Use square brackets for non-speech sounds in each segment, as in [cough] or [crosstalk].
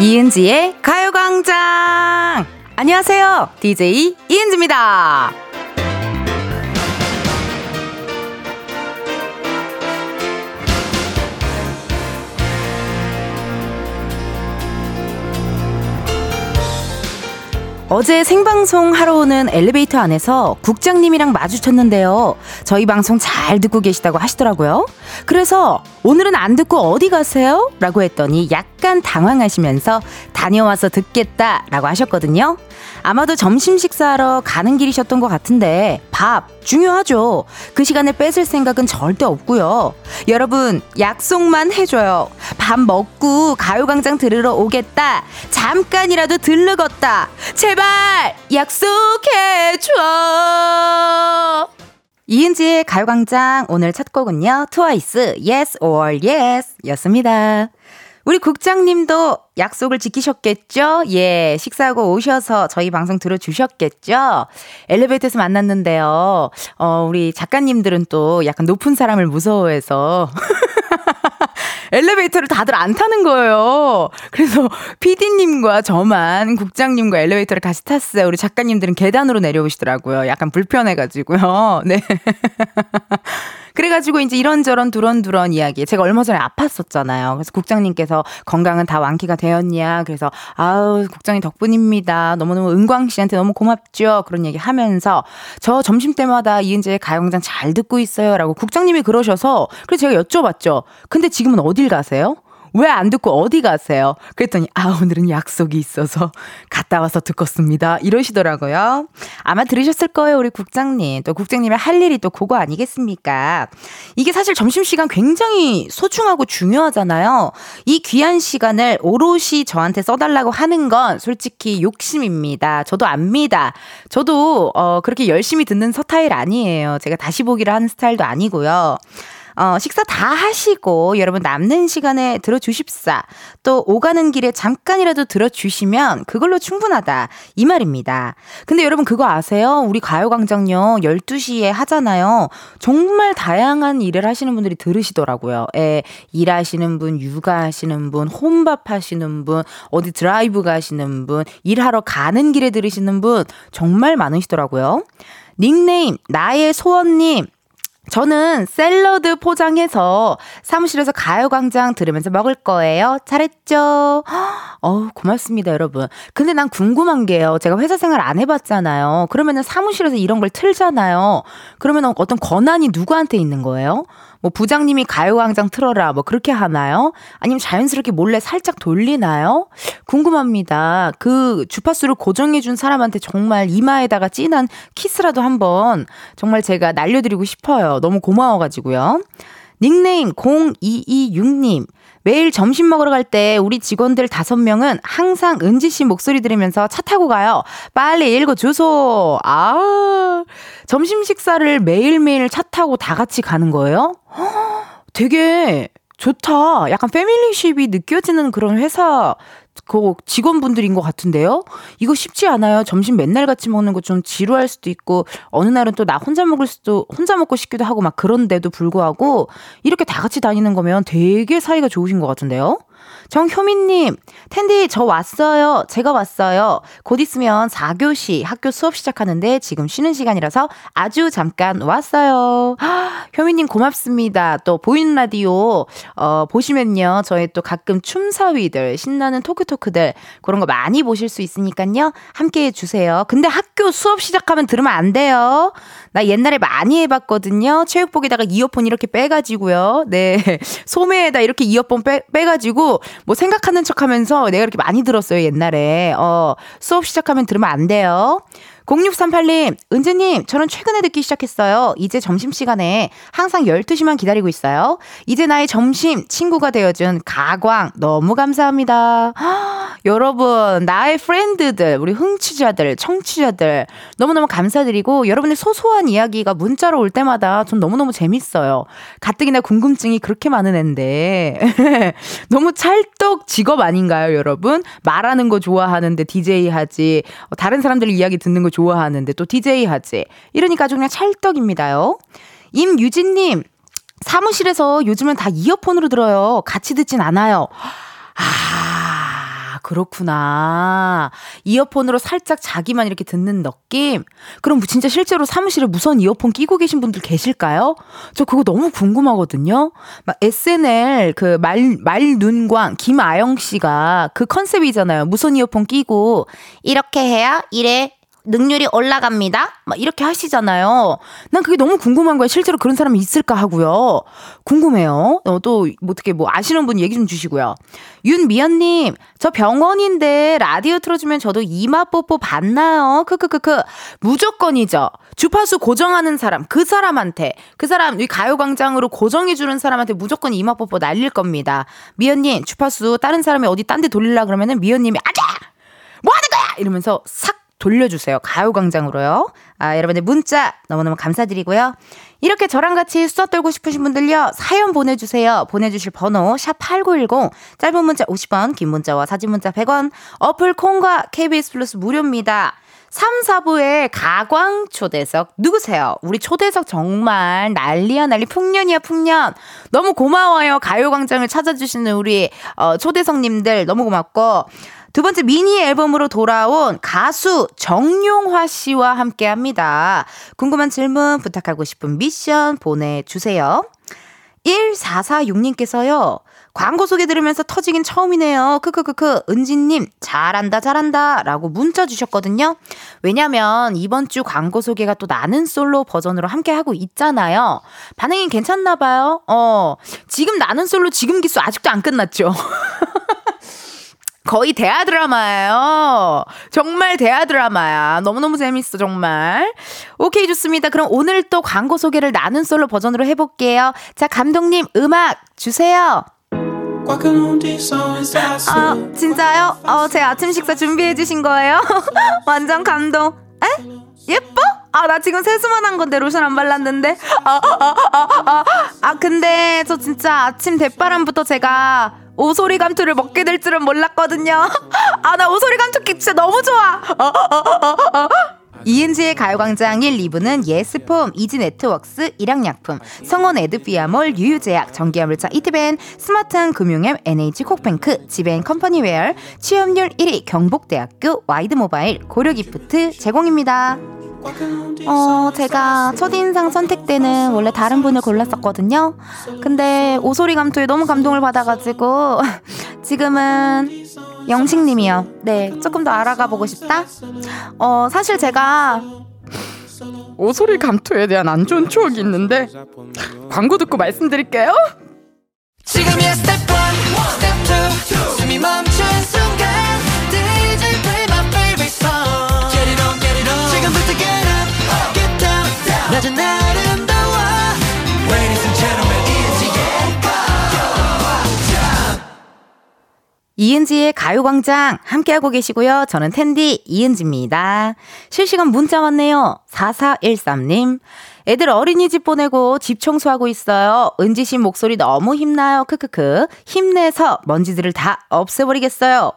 이은지의 가요광장! 안녕하세요. DJ 이은지입니다. 어제 생방송 하러 오는 엘리베이터 안에서 국장님이랑 마주쳤는데요. 저희 방송 잘 듣고 계시다고 하시더라고요. 그래서 오늘은 안 듣고 어디 가세요? 라고 했더니 약 간 당황하시면서 다녀와서 듣겠다 라고 하셨거든요. 아마도 점심 식사하러 가는 길이셨던 것 같은데 밥 중요하죠. 그 시간을 뺏을 생각은 절대 없고요. 여러분 약속만 해줘요. 밥 먹고 가요광장 들으러 오겠다. 잠깐이라도 들르겄다. 제발 약속해줘. 이은지의 가요광장 오늘 첫 곡은요. 트와이스 Yes or Yes 였습니다. 우리 국장님도 약속을 지키셨겠죠? 예, 식사하고 오셔서 저희 방송 들어주셨겠죠? 엘리베이터에서 만났는데요. 어, 우리 작가님들은 또 약간 높은 사람을 무서워해서. [laughs] 엘리베이터를 다들 안 타는 거예요. 그래서 PD님과 저만 국장님과 엘리베이터를 같이 탔어요. 우리 작가님들은 계단으로 내려오시더라고요. 약간 불편해가지고요. [laughs] 네. 그래가지고 이제 이런저런 두런두런 이야기. 제가 얼마 전에 아팠었잖아요. 그래서 국장님께서 건강은 다 완쾌가 되었냐. 그래서 아우 국장님 덕분입니다. 너무너무 은광 씨한테 너무 고맙죠. 그런 얘기 하면서 저 점심 때마다 이은재의 가요광장 잘 듣고 있어요 라고 국장님이 그러셔서 그래서 제가 여쭤봤죠. 근데 지금은 어딜 가세요? 왜 안 듣고 어디 가세요? 그랬더니 아 오늘은 약속이 있어서 갔다 와서 듣겠습니다. 이러시더라고요. 아마 들으셨을 거예요 우리 국장님. 또 국장님의 할 일이 또 그거 아니겠습니까? 이게 사실 점심시간 굉장히 소중하고 중요하잖아요. 이 귀한 시간을 오롯이 저한테 써달라고 하는 건 솔직히 욕심입니다. 저도 압니다. 저도 어 그렇게 열심히 듣는 스타일 아니에요. 제가 다시 보기를 하는 스타일도 아니고요. 어, 식사 다 하시고 여러분 남는 시간에 들어주십사. 또 오가는 길에 잠깐이라도 들어주시면 그걸로 충분하다. 이 말입니다. 근데 여러분 그거 아세요? 우리 가요광장요 12시에 하잖아요. 정말 다양한 일을 하시는 분들이 들으시더라고요. 예, 일하시는 분, 육아하시는 분, 혼밥 하시는 분, 어디 드라이브 가시는 분, 일하러 가는 길에 들으시는 분 정말 많으시더라고요. 닉네임 나의 소원님 저는 샐러드 포장해서 사무실에서 가요광장 들으면서 먹을 거예요. 잘했죠? [gasps] 어우, 고맙습니다, 여러분. 근데 난 궁금한 게요. 제가 회사 생활 안 해봤잖아요. 그러면은 사무실에서 이런 걸 틀잖아요. 그러면 어떤 권한이 누구한테 있는 거예요? 뭐 부장님이 가요광장 틀어라 뭐 그렇게 하나요? 아니면 자연스럽게 몰래 살짝 돌리나요? 궁금합니다. 그 주파수를 고정해준 사람한테 정말 이마에다가 진한 키스라도 한번 정말 제가 날려드리고 싶어요. 너무 고마워가지고요. 닉네임 0226님. 매일 점심 먹으러 갈 때 우리 직원들 다섯 명은 항상 은지 씨 목소리 들으면서 차 타고 가요. 빨리 읽어 주소. 아, 점심 식사를 매일매일 차 타고 다 같이 가는 거예요? 되게 좋다. 약간 패밀리십이 느껴지는 그런 회사 그 직원분들인 것 같은데요. 이거 쉽지 않아요. 점심 맨날 같이 먹는 거 좀 지루할 수도 있고 어느 날은 또 나 혼자 먹을 수도 혼자 먹고 싶기도 하고 막 그런데도 불구하고 이렇게 다 같이 다니는 거면 되게 사이가 좋으신 것 같은데요. 정효민님, 텐디, 저 왔어요. 제가 왔어요. 곧 있으면 4교시 학교 수업 시작하는데 지금 쉬는 시간이라서 아주 잠깐 왔어요. [gasps] 효민님 고맙습니다. 또 보이는 라디오, 어, 보시면요. 저희 또 가끔 춤사위들, 신나는 토크토크들, 그런 거 많이 보실 수 있으니까요. 함께 해주세요. 근데 학교 수업 시작하면 들으면 안 돼요. 나 옛날에 많이 해봤거든요. 체육복에다가 이어폰 이렇게 빼가지고요. 네. 소매에다 이렇게 이어폰 빼, 빼가지고 뭐 생각하는 척 하면서 내가 이렇게 많이 들었어요, 옛날에. 어, 수업 시작하면 들으면 안 돼요. 0638님, 은지님, 저는 최근에 듣기 시작했어요. 이제 점심시간에 항상 12시만 기다리고 있어요. 이제 나의 점심 친구가 되어준 가광, 너무 감사합니다. [gasps] 여러분, 나의 프렌드들, 우리 흥취자들, 청취자들, 너무너무 감사드리고, 여러분의 소소한 이야기가 문자로 올 때마다 전 너무너무 재밌어요. 가뜩이나 궁금증이 그렇게 많은 앤데. [laughs] 너무 찰떡 직업 아닌가요, 여러분? 말하는 거 좋아하는데 DJ 하지, 다른 사람들 이야기 듣는 거 좋아하는데 또 DJ 하지. 이러니까 아주 그냥 찰떡입니다요. 임유진님, 사무실에서 요즘은 다 이어폰으로 들어요. 같이 듣진 않아요. 아, 그렇구나. 이어폰으로 살짝 자기만 이렇게 듣는 느낌? 그럼 진짜 실제로 사무실에 무선 이어폰 끼고 계신 분들 계실까요? 저 그거 너무 궁금하거든요. 막 SNL 그 말, 맑눈광 김아영 씨가 그 컨셉이잖아요. 무선 이어폰 끼고 이렇게 해야 이래 능률이 올라갑니다. 막 이렇게 하시잖아요. 난 그게 너무 궁금한 거야. 실제로 그런 사람이 있을까 하고요. 궁금해요. 어, 또뭐 어떻게 뭐 아시는 분 얘기 좀 주시고요. 윤미연님, 저 병원인데 라디오 틀어주면 저도 이마 뽀뽀 받나요? 크크크크. 무조건이죠. 주파수 고정하는 사람, 그 사람한테, 그 사람, 이 가요광장으로 고정해주는 사람한테 무조건 이마 뽀뽀 날릴 겁니다. 미연님, 주파수 다른 사람이 어디 딴 데 돌리려 그러면은 미연님이 아자! 뭐 하는 거야! 이러면서 싹 돌려주세요. 가요광장으로요. 아, 여러분들 문자 너무너무 감사드리고요. 이렇게 저랑 같이 수다 떨고 싶으신 분들요. 사연 보내주세요. 보내주실 번호 샵8910 짧은 문자 50원 긴 문자와 사진 문자 100원 어플 콩과 KBS 플러스 무료입니다. 3, 4부의 가광 초대석 누구세요? 우리 초대석 정말 난리야 난리 풍년이야 풍년 너무 고마워요 가요광장을 찾아주시는 우리 어, 초대석님들 너무 고맙고 두 번째 미니 앨범으로 돌아온 가수 정용화 씨와 함께 합니다. 궁금한 질문, 부탁하고 싶은 미션 보내주세요. 1446님께서요. 광고 소개 들으면서 터지긴 처음이네요. 크크크크. 은지님, 잘한다, 잘한다. 라고 문자 주셨거든요. 왜냐면 이번 주 광고 소개가 또 나는 솔로 버전으로 함께 하고 있잖아요. 반응이 괜찮나봐요. 어, 지금 나는 솔로 지금 기수 아직도 안 끝났죠. [laughs] 거의 대하 드라마예요. 정말 대하 드라마야. 너무너무 재밌어, 정말. 오케이, 좋습니다. 그럼 오늘 또 광고 소개를 나는 솔로 버전으로 해볼게요. 자, 감독님, 음악 주세요. 아, 진짜요? 어, 제 아침 식사 준비해 주신 거예요? [laughs] 완전 감동. 에? 예뻐? 아, 나 지금 세수만 한 건데 로션 안 발랐는데. 아, 아, 아, 아, 아, 근데 저 진짜 아침 대바람부터 제가 오소리 감투를 먹게 될 줄은 몰랐거든요. [laughs] 아, 나 오소리 감투 진짜 너무 좋아. 이은지의 가요광장 1, 2부는 예스폼, 이지네트웍스, 일양약품, 성원 애드피아몰, 유유제약, 전기화물차 이티밴, 스마트한 금융앱 NH콕뱅크, 지벤 컴퍼니웨어, 취업률 1위 경북대학교 와이드모바일, 고려기프트 제공입니다. 어, 제가 첫인상 선택 때는 원래 다른 분을 골랐었거든요. 근데 오소리 감투에 너무 감동을 받아가지고 [laughs] 지금은 영식님이요. 네, 조금 더 알아가 보고 싶다. 어, 사실 제가 오소리 감투에 대한 안 좋은 추억이 있는데 광고 듣고 말씀드릴게요. 지금이야 스텝 1, 스텝 2, 숨이 멈춘 순 이은지의 가요광장 함께하고 계시고요. 저는 텐디 이은지입니다. 실시간 문자 왔네요. 4413님. 애들 어린이집 보내고 집 청소하고 있어요. 은지 씨 목소리 너무 힘나요. 크크크. 힘내서 먼지들을 다 없애버리겠어요.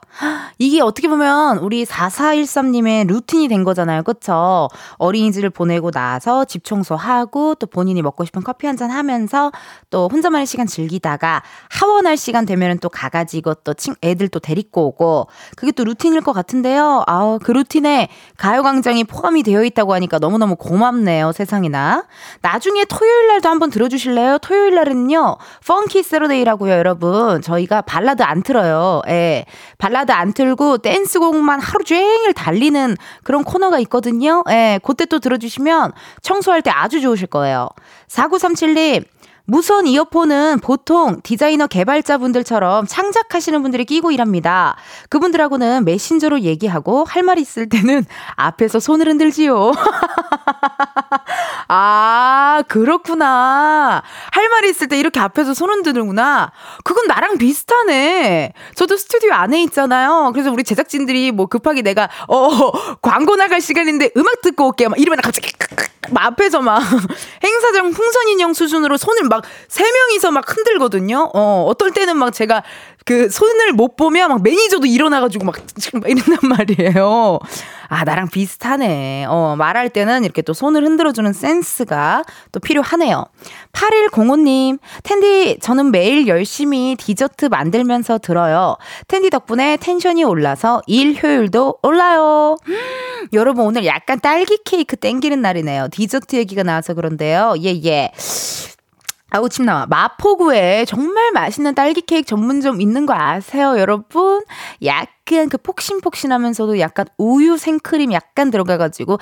이게 어떻게 보면 우리 4413님의 루틴이 된 거잖아요. 그쵸? 어린이집을 보내고 나서 집 청소하고 또 본인이 먹고 싶은 커피 한 잔 하면서 또 혼자만의 시간 즐기다가 하원할 시간 되면은 또 가가지고 또 친, 애들 또 데리고 오고 그게 또 루틴일 것 같은데요. 아우, 그 루틴에 가요광장이 포함이 되어 있다고 하니까 너무너무 고맙네요. 세상이나. 나중에 토요일 날도 한번 들어주실래요? 토요일 날은요, Funky Saturday라고요, 여러분. 저희가 발라드 안 틀어요. 예. 발라드 안 틀고 댄스곡만 하루 종일 달리는 그런 코너가 있거든요. 예. 그때 또 들어주시면 청소할 때 아주 좋으실 거예요. 4937님, 무선 이어폰은 보통 디자이너 개발자분들처럼 창작하시는 분들이 끼고 일합니다. 그분들하고는 메신저로 얘기하고 할 말 있을 때는 [laughs] 앞에서 손을 흔들지요. [laughs] 아, 그렇구나. 할 말이 있을 때 이렇게 앞에서 손 흔드는구나. 그건 나랑 비슷하네. 저도 스튜디오 안에 있잖아요. 그래서 우리 제작진들이 뭐 급하게 내가, 어, 광고 나갈 시간인데 음악 듣고 올게요. 막 이러면 갑자기 앞에서 막 [laughs] 행사장 풍선 인형 수준으로 손을 막 세 명이서 막 흔들거든요. 어, 어떨 때는 막 제가 그 손을 못 보면 막 매니저도 일어나가지고 막 지금 이런단 말이에요. 아, 나랑 비슷하네. 어, 말할 때는 이렇게 또 손을 흔들어주는 센스가 또 필요하네요. 8105님, 텐디, 저는 매일 열심히 디저트 만들면서 들어요. 텐디 덕분에 텐션이 올라서 일 효율도 올라요. [gasps] 여러분, 오늘 약간 딸기 케이크 땡기는 날이네요. 디저트 얘기가 나와서 그런데요. 예, 예. 아우 침 나와. 마포구에 정말 맛있는 딸기 케이크 전문점 있는 거 아세요, 여러분? 약 간그 폭신폭신하면서도 약간 우유 생크림 약간 들어가가지고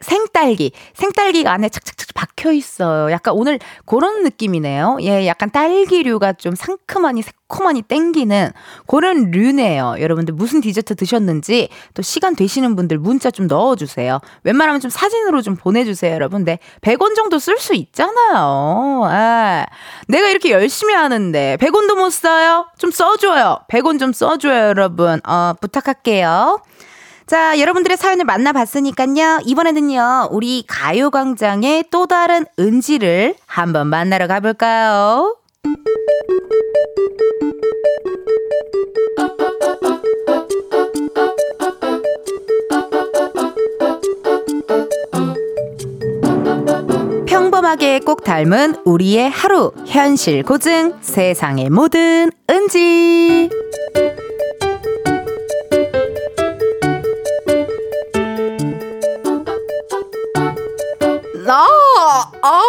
생딸기, 생딸기가 안에 착착착 박혀 있어요. 약간 오늘 그런 느낌이네요. 예, 약간 딸기류가 좀 상큼하니 새콤하니 땡기는 그런 류네요. 여러분들 무슨 디저트 드셨는지 또 시간 되시는 분들 문자 좀 넣어주세요. 웬만하면 좀 사진으로 좀 보내주세요, 여러분. 네, 100원 정도 쓸 수 있잖아요. 아, 내가 이렇게 열심히 하는데 100원도 못 써요? 좀 써줘요. 100원 좀 써줘요, 여러분. 어, 부탁할게요. 자, 여러분들의 사연을 만나봤으니까요. 이번에는요, 우리 가요광장의 또 다른 은지를 한번 만나러 가볼까요? 평범하게 꼭 닮은 우리의 하루, 현실 고증, 세상의 모든 은지. 나, 아,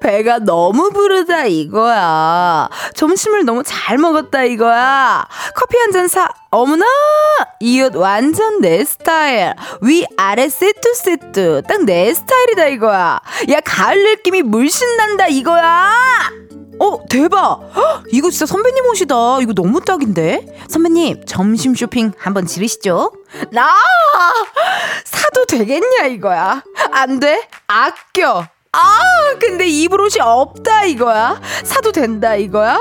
배가 너무 부르다 이거야. 점심을 너무 잘 먹었다 이거야. 커피 한 잔 사. 어머나! 이 옷 완전 내 스타일. 위, 아래 세트 세트. 딱 내 스타일이다 이거야. 야, 가을 느낌이 물씬 난다 이거야! 어, 대박! 헉, 이거 진짜 선배님 옷이다. 이거 너무 딱인데? 선배님, 점심 쇼핑 한번 지르시죠? 나! 사도 되겠냐, 이거야? 안 돼? 아껴! 아, 근데 입을 옷이 없다, 이거야? 사도 된다, 이거야?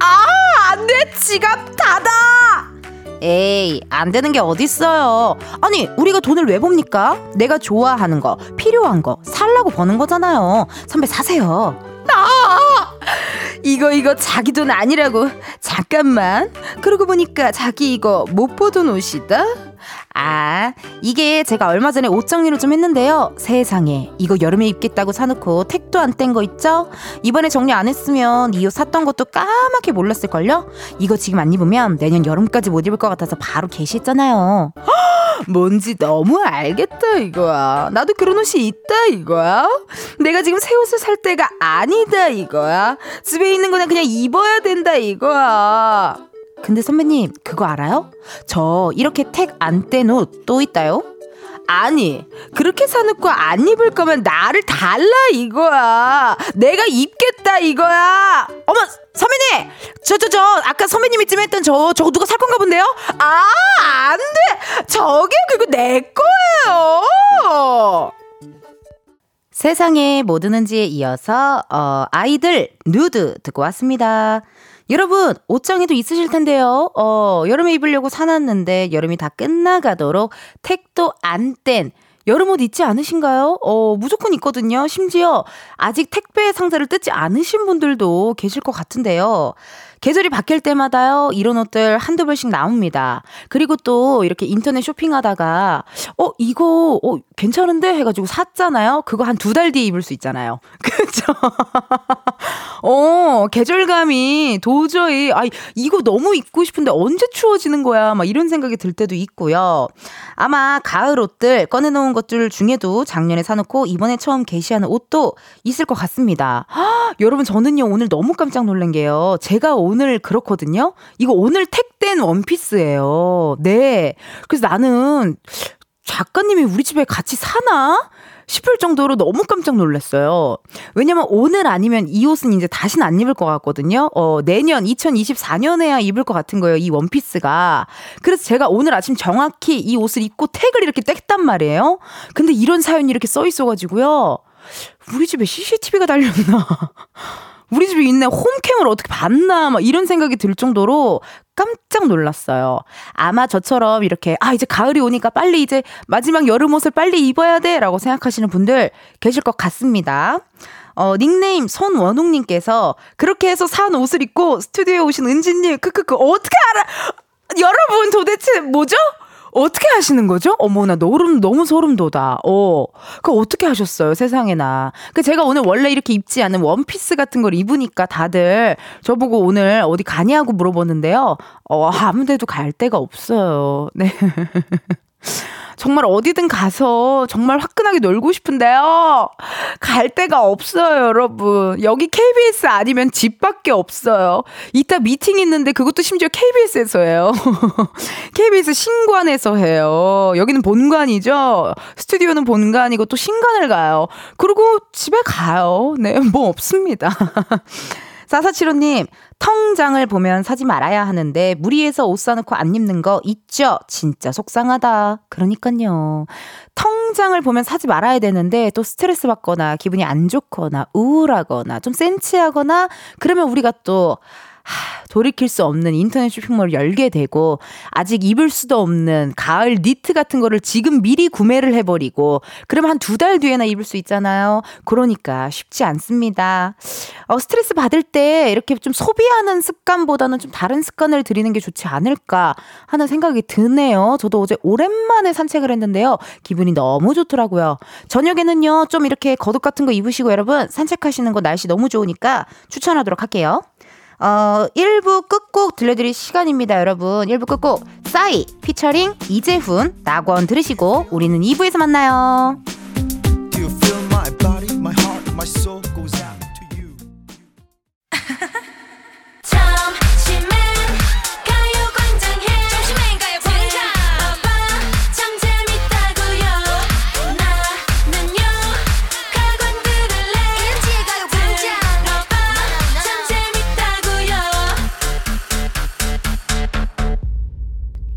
아, 안 돼! 지갑 닫아! 에이, 안 되는 게 어딨어요. 아니, 우리가 돈을 왜 봅니까? 내가 좋아하는 거, 필요한 거, 살라고 버는 거잖아요. 선배 사세요. 아! 이거 이거 자기 돈 아니라고. 잠깐만. 그러고 보니까 자기 이거 못 보던 옷이다 아 이게 제가 얼마 전에 옷 정리를 좀 했는데요 세상에 이거 여름에 입겠다고 사놓고 택도 안 뗀 거 있죠 이번에 정리 안 했으면 이 옷 샀던 것도 까맣게 몰랐을걸요 이거 지금 안 입으면 내년 여름까지 못 입을 것 같아서 바로 게시했잖아요 [gasps] 뭔지 너무 알겠다 이거야. 나도 그런 옷이 있다 이거야. 내가 지금 새 옷을 살 때가 아니다 이거야. 집에 있는 거는 그냥 입어야 된다 이거야. 근데 선배님 그거 알아요? 저 이렇게 택 안 뗀 옷 또 있다요? 아니 그렇게 사놓고 안 입을 거면 나를 달라 이거야. 내가 입겠다 이거야. 어머 선배님! 저 저 저 아까 선배님이 쯤 했던 저 저거 누가 살 건가 본데요? 아 안 돼! 저게 그거 내 거예요! 세상에 뭐 드는지에 이어서 어 아이들 누드 듣고 왔습니다 여러분, 옷장에도 있으실 텐데요. 어, 여름에 입으려고 사놨는데 여름이 다 끝나가도록 택도 안 뗀 여름 옷 있지 않으신가요? 어, 무조건 있거든요. 심지어 아직 택배 상자를 뜯지 않으신 분들도 계실 것 같은데요. 계절이 바뀔 때마다요, 이런 옷들 한두 벌씩 나옵니다. 그리고 또 이렇게 인터넷 쇼핑하다가, 어, 이거, 어, 괜찮은데? 해가지고 샀잖아요? 그거 한 두 달 뒤에 입을 수 있잖아요. [laughs] 그죠? 어, 계절감이 도저히, 아, 이거 너무 입고 싶은데 언제 추워지는 거야? 막 이런 생각이 들 때도 있고요. 아마 가을 옷들 꺼내놓은 것들 중에도 작년에 사놓고 이번에 처음 게시하는 옷도 있을 것 같습니다. 헉, [gasps] 여러분, 저는요, 오늘 너무 깜짝 놀란 게요. 제가 오늘 그렇거든요. 이거 오늘 택된 원피스예요. 네. 그래서 나는 작가님이 우리 집에 같이 사나? 싶을 정도로 너무 깜짝 놀랐어요. 왜냐면 오늘 아니면 이 옷은 이제 다시는 안 입을 것 같거든요. 어, 내년 2024년에야 입을 것 같은 거예요. 이 원피스가. 그래서 제가 오늘 아침 정확히 이 옷을 입고 택을 이렇게 뗐단 말이에요. 근데 이런 사연이 이렇게 써 있어가지고요. 우리 집에 CCTV가 달렸나. [laughs] 우리 집에 있는 홈캠을 어떻게 봤나 막 이런 생각이 들 정도로 깜짝 놀랐어요. 아마 저처럼 이렇게, 아, 이제 가을이 오니까 빨리 이제 마지막 여름 옷을 빨리 입어야 돼! 라고 생각하시는 분들 계실 것 같습니다. 어, 닉네임 손원웅님께서 그렇게 해서 산 옷을 입고 스튜디오에 오신 은지님, 크크크, 어떻게 알아? 여러분 도대체 뭐죠? 어떻게 하시는 거죠? 어머나, 너름, 너무 소름 돋아. 어. 그 어떻게 하셨어요, 세상에나. 그 제가 오늘 원래 이렇게 입지 않은 원피스 같은 걸 입으니까 다들 저보고 오늘 어디 가냐고 물어보는데요. 어, 아무 데도 갈 데가 없어요. 네. [laughs] 정말 어디든 가서 정말 화끈하게 놀고 싶은데요. 갈 데가 없어요, 여러분. 여기 KBS 아니면 집밖에 없어요. 이따 미팅 있는데 그것도 심지어 KBS에서 해요. KBS 신관에서 해요. 여기는 본관이죠. 스튜디오는 본관이고 또 신관을 가요. 그리고 집에 가요. 네, 뭐 없습니다. [laughs] 사사치로님, 텅장을 보면 사지 말아야 하는데 무리해서 옷 사놓고 안 입는 거 있죠? 진짜 속상하다. 그러니까요. 텅장을 보면 사지 말아야 되는데 또 스트레스 받거나 기분이 안 좋거나 우울하거나 좀 센치하거나 그러면 우리가 또 하, 돌이킬 수 없는 인터넷 쇼핑몰을 열게 되고 아직 입을 수도 없는 가을 니트 같은 거를 지금 미리 구매를 해버리고 그러면 한두 달 뒤에나 입을 수 있잖아요. 그러니까 쉽지 않습니다. 어, 스트레스 받을 때 이렇게 좀 소비하는 습관보다는 좀 다른 습관을 들이는 게 좋지 않을까 하는 생각이 드네요. 저도 어제 오랜만에 산책을 했는데요. 기분이 너무 좋더라고요. 저녁에는요, 좀 이렇게 겉옷 같은 거 입으시고 여러분 산책하시는 거 날씨 너무 좋으니까 추천하도록 할게요. 어, 1부 끝곡 들려드릴 시간입니다, 여러분. 1부 끝곡, 싸이, 피처링, 이재훈, 낙원 들으시고, 우리는 2부에서 만나요.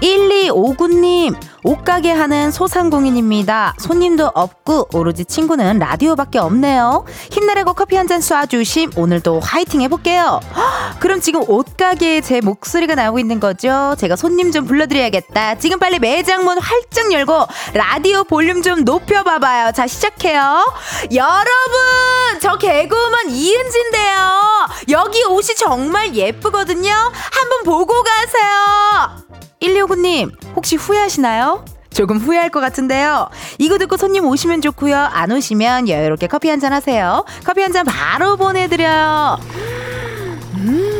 1259님, 옷가게 하는 소상공인입니다. 손님도 없고 오로지 친구는 라디오밖에 없네요. 힘내라고 커피 한 잔 쏴주심 오늘도 화이팅 해볼게요. 그럼 지금 옷가게에 제 목소리가 나오고 있는 거죠? 제가 손님 좀 불러드려야겠다. 지금 빨리 매장문 활짝 열고 라디오 볼륨 좀 높여봐봐요. 자 시작해요. 여러분 저 개그우먼 이은지인데요. 여기 옷이 정말 예쁘거든요. 한번 보고 가세요. 169님, 혹시 후회하시나요? 조금 후회할 것 같은데요. 이거 듣고 손님 오시면 좋고요. 안 오시면 여유롭게 커피 한 잔 하세요. 커피 한 잔 바로 보내드려요. 음.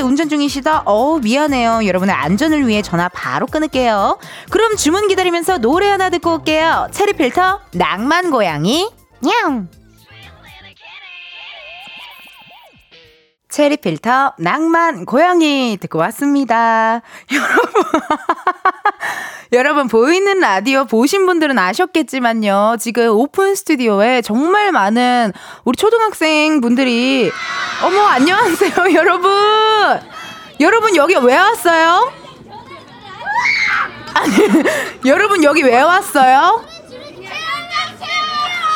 하는데 운전 중이시다? 어 미안해요. 여러분의 안전을 위해 전화 바로 끊을게요. 그럼 주문 기다리면서 노래 하나 듣고 올게요. 체리 필터, 낭만 고양이, 냥! 체리 필터, 낭만 고양이 듣고 왔습니다. [laughs] 여러분. [laughs] 여러분 보이는 라디오 보신 분들은 아셨겠지만요. 지금 오픈 스튜디오에 정말 많은 우리 초등학생 분들이 어머 안녕하세요 [laughs] 여러분. 여러분 여기 왜 왔어요? 아니 여러분 여기 왜 왔어요?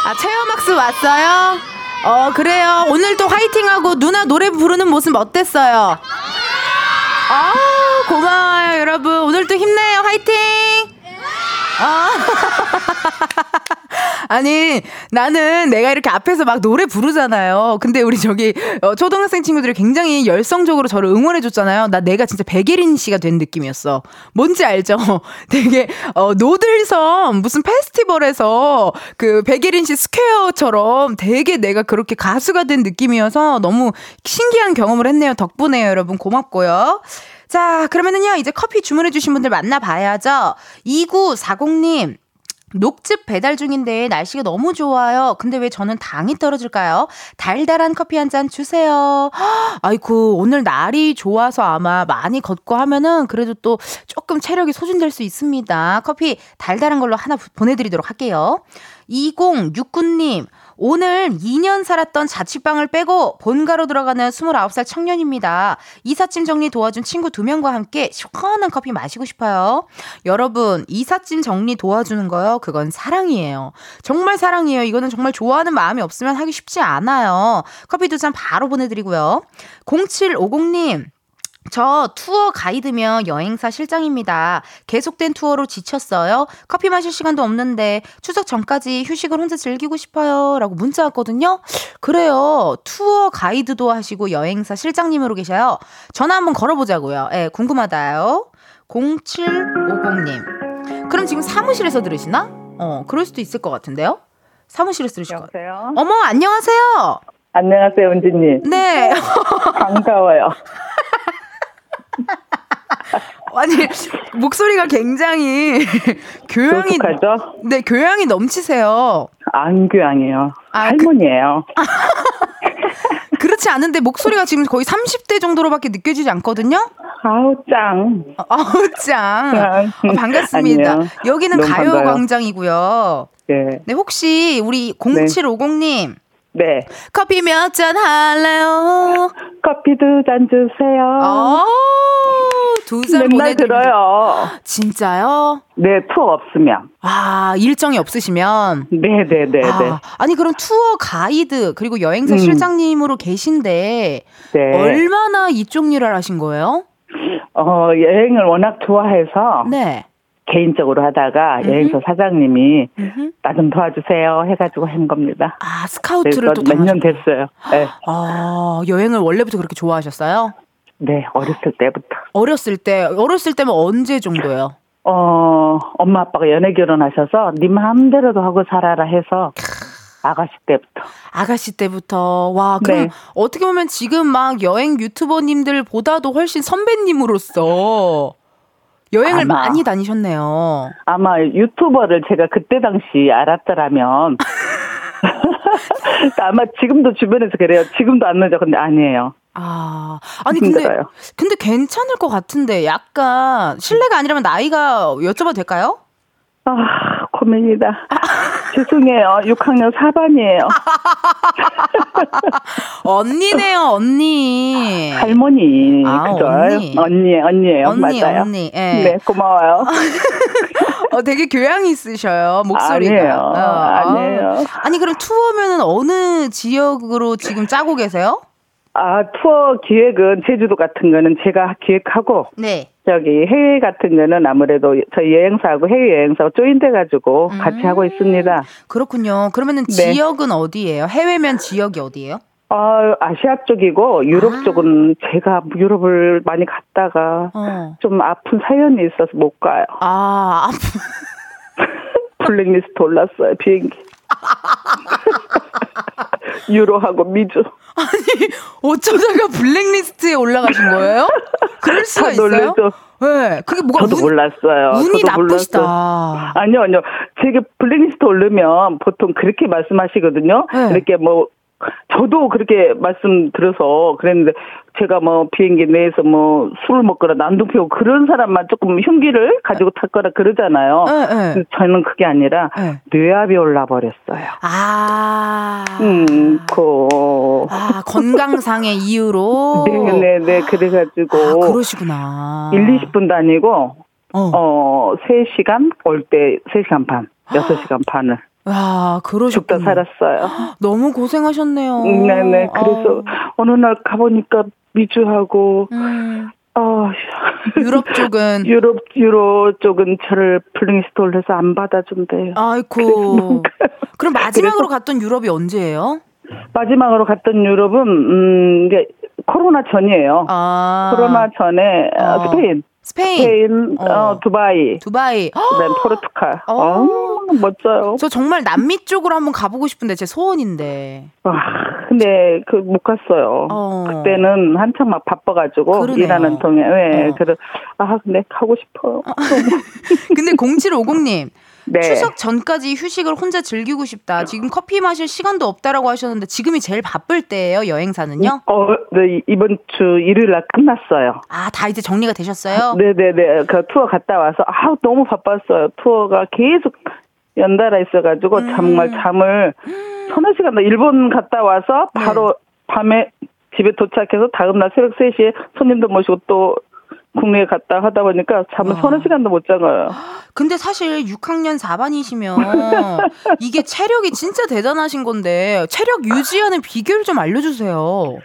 아 체험학습 왔어요? 어 그래요. 오늘 또 화이팅하고 누나 노래 부르는 모습 어땠어요? 아 고마워요 여러분 오늘도 힘내요 화이팅 아, [laughs] 아니, 나는 내가 이렇게 앞에서 막 노래 부르잖아요. 근데 우리 저기, 어, 초등학생 친구들이 굉장히 열성적으로 저를 응원해 줬잖아요. 나 내가 진짜 백예린 씨가 된 느낌이었어. 뭔지 알죠? [laughs] 되게, 어, 노들섬 무슨 페스티벌에서 그 백예린 씨 Square처럼 되게 내가 그렇게 가수가 된 느낌이어서 너무 신기한 경험을 했네요. 덕분에요, 여러분. 고맙고요. 자, 그러면은요, 이제 커피 주문해주신 분들 만나봐야죠. 2940님. 녹즙 배달 중인데 날씨가 너무 좋아요. 근데 왜 저는 당이 떨어질까요? 달달한 커피 한 잔 주세요. [gasps] 아이고, 오늘 날이 좋아서 아마 많이 걷고 하면은 그래도 또 조금 체력이 소진될 수 있습니다. 커피 달달한 걸로 하나 보내드리도록 할게요. 2069님, 오늘 2년 살았던 자취방을 빼고 본가로 들어가는 29살 청년입니다. 이삿짐 정리 도와준 친구 2명과 함께 시원한 커피 마시고 싶어요. 여러분, 이삿짐 정리 도와주는 거요? 그건 사랑이에요. 정말 사랑이에요. 이거는 정말 좋아하는 마음이 없으면 하기 쉽지 않아요. 커피 두 잔 바로 보내드리고요. 0750님, 저 투어 가이드며 여행사 실장입니다. 계속된 투어로 지쳤어요. 커피 마실 시간도 없는데 추석 전까지 휴식을 혼자 즐기고 싶어요. 라고 문자 왔거든요. 그래요. 투어 가이드도 하시고 여행사 실장님으로 계셔요. 전화 한번 걸어보자고요. 예, 네, 궁금하다요. 0750님. 그럼 지금 사무실에서 들으시나? 어, 그럴 수도 있을 것 같은데요. 사무실에서 들으실 것 같아요. 어머, 안녕하세요. 안녕하세요, 은지님. 네. [laughs] 반가워요. [laughs] [laughs] 아니 목소리가 굉장히 [laughs] 교양이? 네 교양이 넘치세요. 안 교양이에요. 아, 할머니예요. 그, [laughs] 그렇지 않은데 목소리가 지금 거의 30대 정도로밖에 느껴지지 않거든요. 아우 짱. 아우 짱. 어, 반갑습니다. 아니에요. 여기는 가요광장이고요. 네. 네 혹시 우리 0750님. 네. 커피 몇 잔 할래요? 커피 두 잔 주세요. 어, 두잔 맨날 들어요. 진짜요? 네, 투어 없으면. 아, 일정이 없으시면? 네네네. 네, 네, 아, 네. 아니, 그럼 투어 가이드, 그리고 여행사 음. 실장님으로 계신데, 네. 얼마나 이쪽 일을 하신 거예요? 어, 여행을 워낙 좋아해서. 네. 개인적으로 하다가 음흠. 여행사 사장님이 나 좀 도와주세요 해가지고 한 겁니다. 아 스카우트를 또 몇 년 됐어요. 네. 아 여행을 원래부터 그렇게 좋아하셨어요? 네 어렸을 때부터. 어렸을 때 어렸을 때면 언제 정도요? 어 엄마 아빠가 연애 결혼하셔서 네 마음대로도 하고 살아라 해서 아가씨 때부터. 아가씨 때부터. 와, 그럼 네. 어떻게 보면 지금 막 여행 유튜버님들보다도 훨씬 선배님으로서 여행을 아마, 많이 다니셨네요. 아마 유튜버를 제가 그때 당시 알았더라면 [laughs] 아마 지금도 주변에서 그래요. 지금도 안 늦어. 근데 아니에요. 아, 아니 힘들어요. 근데 근데 괜찮을 것 같은데 약간 실례가 아니라면 나이가 여쭤봐도 될까요? 아, 고민이다. 죄송해요. 6학년 4반이에요. [laughs] 언니네요, 언니. 할머니. 아, 그죠? 언니. 언니, 언니예요. 언니, 맞아요. 언니. 예. 네, 고마워요. [laughs] 어, 되게 교양이 있으셔요, 목소리가. 아니에요. 어, 아니에요. 아니, 그럼 투어면은 어느 지역으로 지금 짜고 계세요? 아, 투어 기획은 제주도 같은 거는 제가 기획하고. 네. 저기 해외 같은 거는 아무래도 저희 여행사하고 해외 여행사 조인돼 가지고 음. 같이 하고 있습니다. 그렇군요. 그러면은 네. 지역은 어디예요? 해외면 지역이 어디예요? 어, 아시아 쪽이고 유럽 아. 쪽은 제가 유럽을 많이 갔다가 어. 좀 아픈 사연이 있어서 못 가요. 아, 아픈 [laughs] 블랙리스트 올랐어요 비행기. [laughs] 유로하고 미주. [laughs] 아니 어쩌다가 블랙리스트에 올라가신 거예요? 그럴 수가 있어요? 네, 그게 뭐가 저도 운, 몰랐어요. 운이 저도 나쁘시다. 몰랐어요. 아니요, 아니요. 제게 블랙리스트 오르면 보통 그렇게 말씀하시거든요. 네. 이렇게 뭐 저도 그렇게 말씀드려서 그랬는데 제가 뭐 비행기 내에서 뭐 술을 먹거나 난동 피우고 그런 사람만 조금 흉기를 가지고 탔거나 그러잖아요. 네, 네. 저는 그게 아니라 네. 뇌압이 올라 버렸어요. 아. 음, 그. 아, 건강상의 이유로? 네네 네. [laughs] 네, 그래가지고. 아, 그러시구나. 1, 20분도 아니고, 어, 어 3시간 올 때 3시간 반, 6시간 반을. 아, 그러셨구나. 죽다 살았어요. [gasps] 너무 고생하셨네요. 네네. 그래서 아. 어느 날 가보니까 미주하고, 음. 아, 유럽 쪽은 [laughs] 유럽 유럽 쪽은 저를 블링스톨 해서 안 받아준대요. 아이고. [laughs] 그럼 마지막으로 갔던 유럽이 언제예요? 마지막으로 갔던 유럽은 음 이게 코로나 전이에요. 아. 코로나 전에 어. 스페인. 스페인, 스페인 어. 어 두바이, 두바이, 네, 포르투갈. [gasps] 어. 어, 멋져요. 저 정말 남미 쪽으로 한번 가보고 싶은데 제 소원인데. 와, 근데 그 못 갔어요. 어. 그때는 한창 막 바빠가지고 그러네요. 일하는 동에. 네, 어. 그래. 아, 근데 가고 싶어요. [laughs] 근데 0750님. [laughs] 네. 추석 전까지 휴식을 혼자 즐기고 싶다. 지금 커피 마실 시간도 없다라고 하셨는데 지금이 제일 바쁠 때예요, 여행사는요? 어, 네, 이번 주 일요일 날 끝났어요. 아, 다 이제 정리가 되셨어요? 네, 네, 네. 그 투어 갔다 와서 아, 너무 바빴어요. 투어가 계속 연달아 있어가지고 음. 정말 잠을 서너 시간 일본 갔다 와서 바로 네. 밤에 집에 도착해서 다음날 새벽 3시에 손님들 모시고 또 국내에 갔다 하다 보니까 잠을 와. 서너 시간도 못 자가요. 근데 사실 6학년 4반이시면 이게 체력이 진짜 대단하신 건데 체력 유지하는 비결 좀 알려주세요.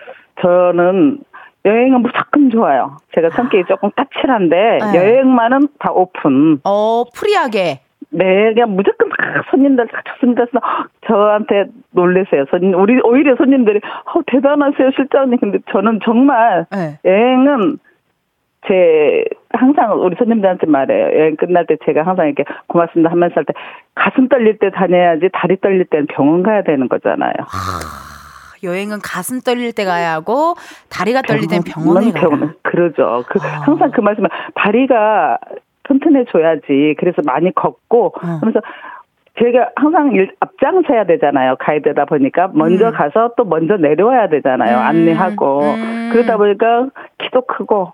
저는 여행은 무조건 좋아요. 제가 성격이 조금 까칠한데 네. 여행만은 다 오픈. 어 free하게. 네, 그냥 무조건 막 손님들 다 좋습니다. 저한테 놀래세요. 손님, 우리 오히려 손님들이 어, 대단하세요 실장님. 근데 저는 정말 네. 여행은 제 항상 우리 손님들한테 말해요. 여행 끝날 때 제가 항상 이렇게 고맙습니다 하면서 할 때 가슴 떨릴 때 다녀야지 다리 떨릴 때는 병원 가야 되는 거잖아요. 여행은 가슴 떨릴 때 가야 하고 다리가 떨릴 땐 병원에 가야. 병원 그러죠. 그 아. 항상 그 말씀을 다리가 튼튼해줘야지. 그래서 많이 걷고 어. 하면서 제가 항상 일, 앞장서야 되잖아요. 가이드다 보니까 먼저 음. 가서 또 먼저 내려와야 되잖아요. 음. 안내하고 음. 그러다 보니까 키도 크고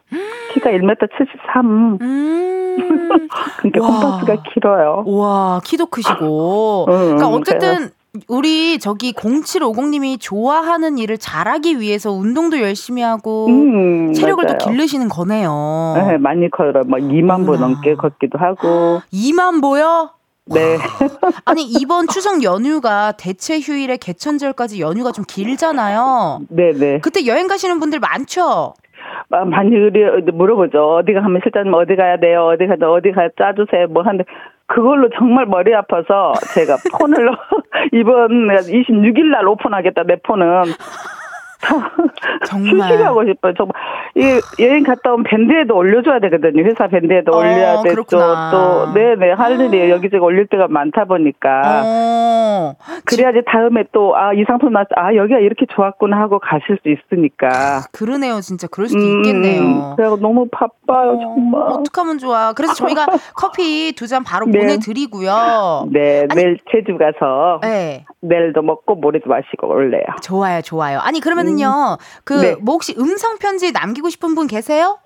키가 1m 73. 음. [laughs] 그러니까 콤파스가 길어요. 와 키도 크시고. 그러니까 어쨌든 우리 저기 0750님이 좋아하는 일을 잘하기 위해서 운동도 열심히 하고 음, 체력을 맞아요. 또 기르시는 거네요. 네, 많이 걸어요. 막 2만 보 넘게 걷기도 하고. 2만 보요? 네. 아니 이번 추석 연휴가 대체 휴일에 개천절까지 연휴가 좀 길잖아요. 네네. 네. 그때 여행 가시는 분들 많죠. 많이 물어보죠. 어디가 하면 실장님 어디 가야 돼요? 어디 가자 어디 가 짜주세요. 뭐 하는데 그걸로 정말 머리 아파서 제가 [laughs] 폰을 [laughs] 이번 26일 날 오픈하겠다 내 폰은 정말 휴식하고 싶어요. 정말 이 여행 갔다 온 밴드에도 올려줘야 되거든요. 회사 밴드에도 어, 올려야 되고 또 네네 할 일이 여기저기 올릴 때가 많다 보니까 어. 그래야지 다음에 또 아 이 상품 나아 여기가 이렇게 좋았구나 하고 가실 수 있으니까 그러네요. 진짜 그럴 수도 음, 있겠네요. 그래서 너무 바빠요 어, 정말. 어떡하면 좋아. 그래서 저희가 [laughs] 커피 두 잔 바로 네. 보내드리고요. 네 아니, 내일 제주 가서 네. 내일도 먹고 모레도 마시고 올래요. 좋아요, 좋아요. 아니 그러면 은 요, 음. 그 네. 뭐 혹시 음성 편지 남기고 싶은 분 계세요?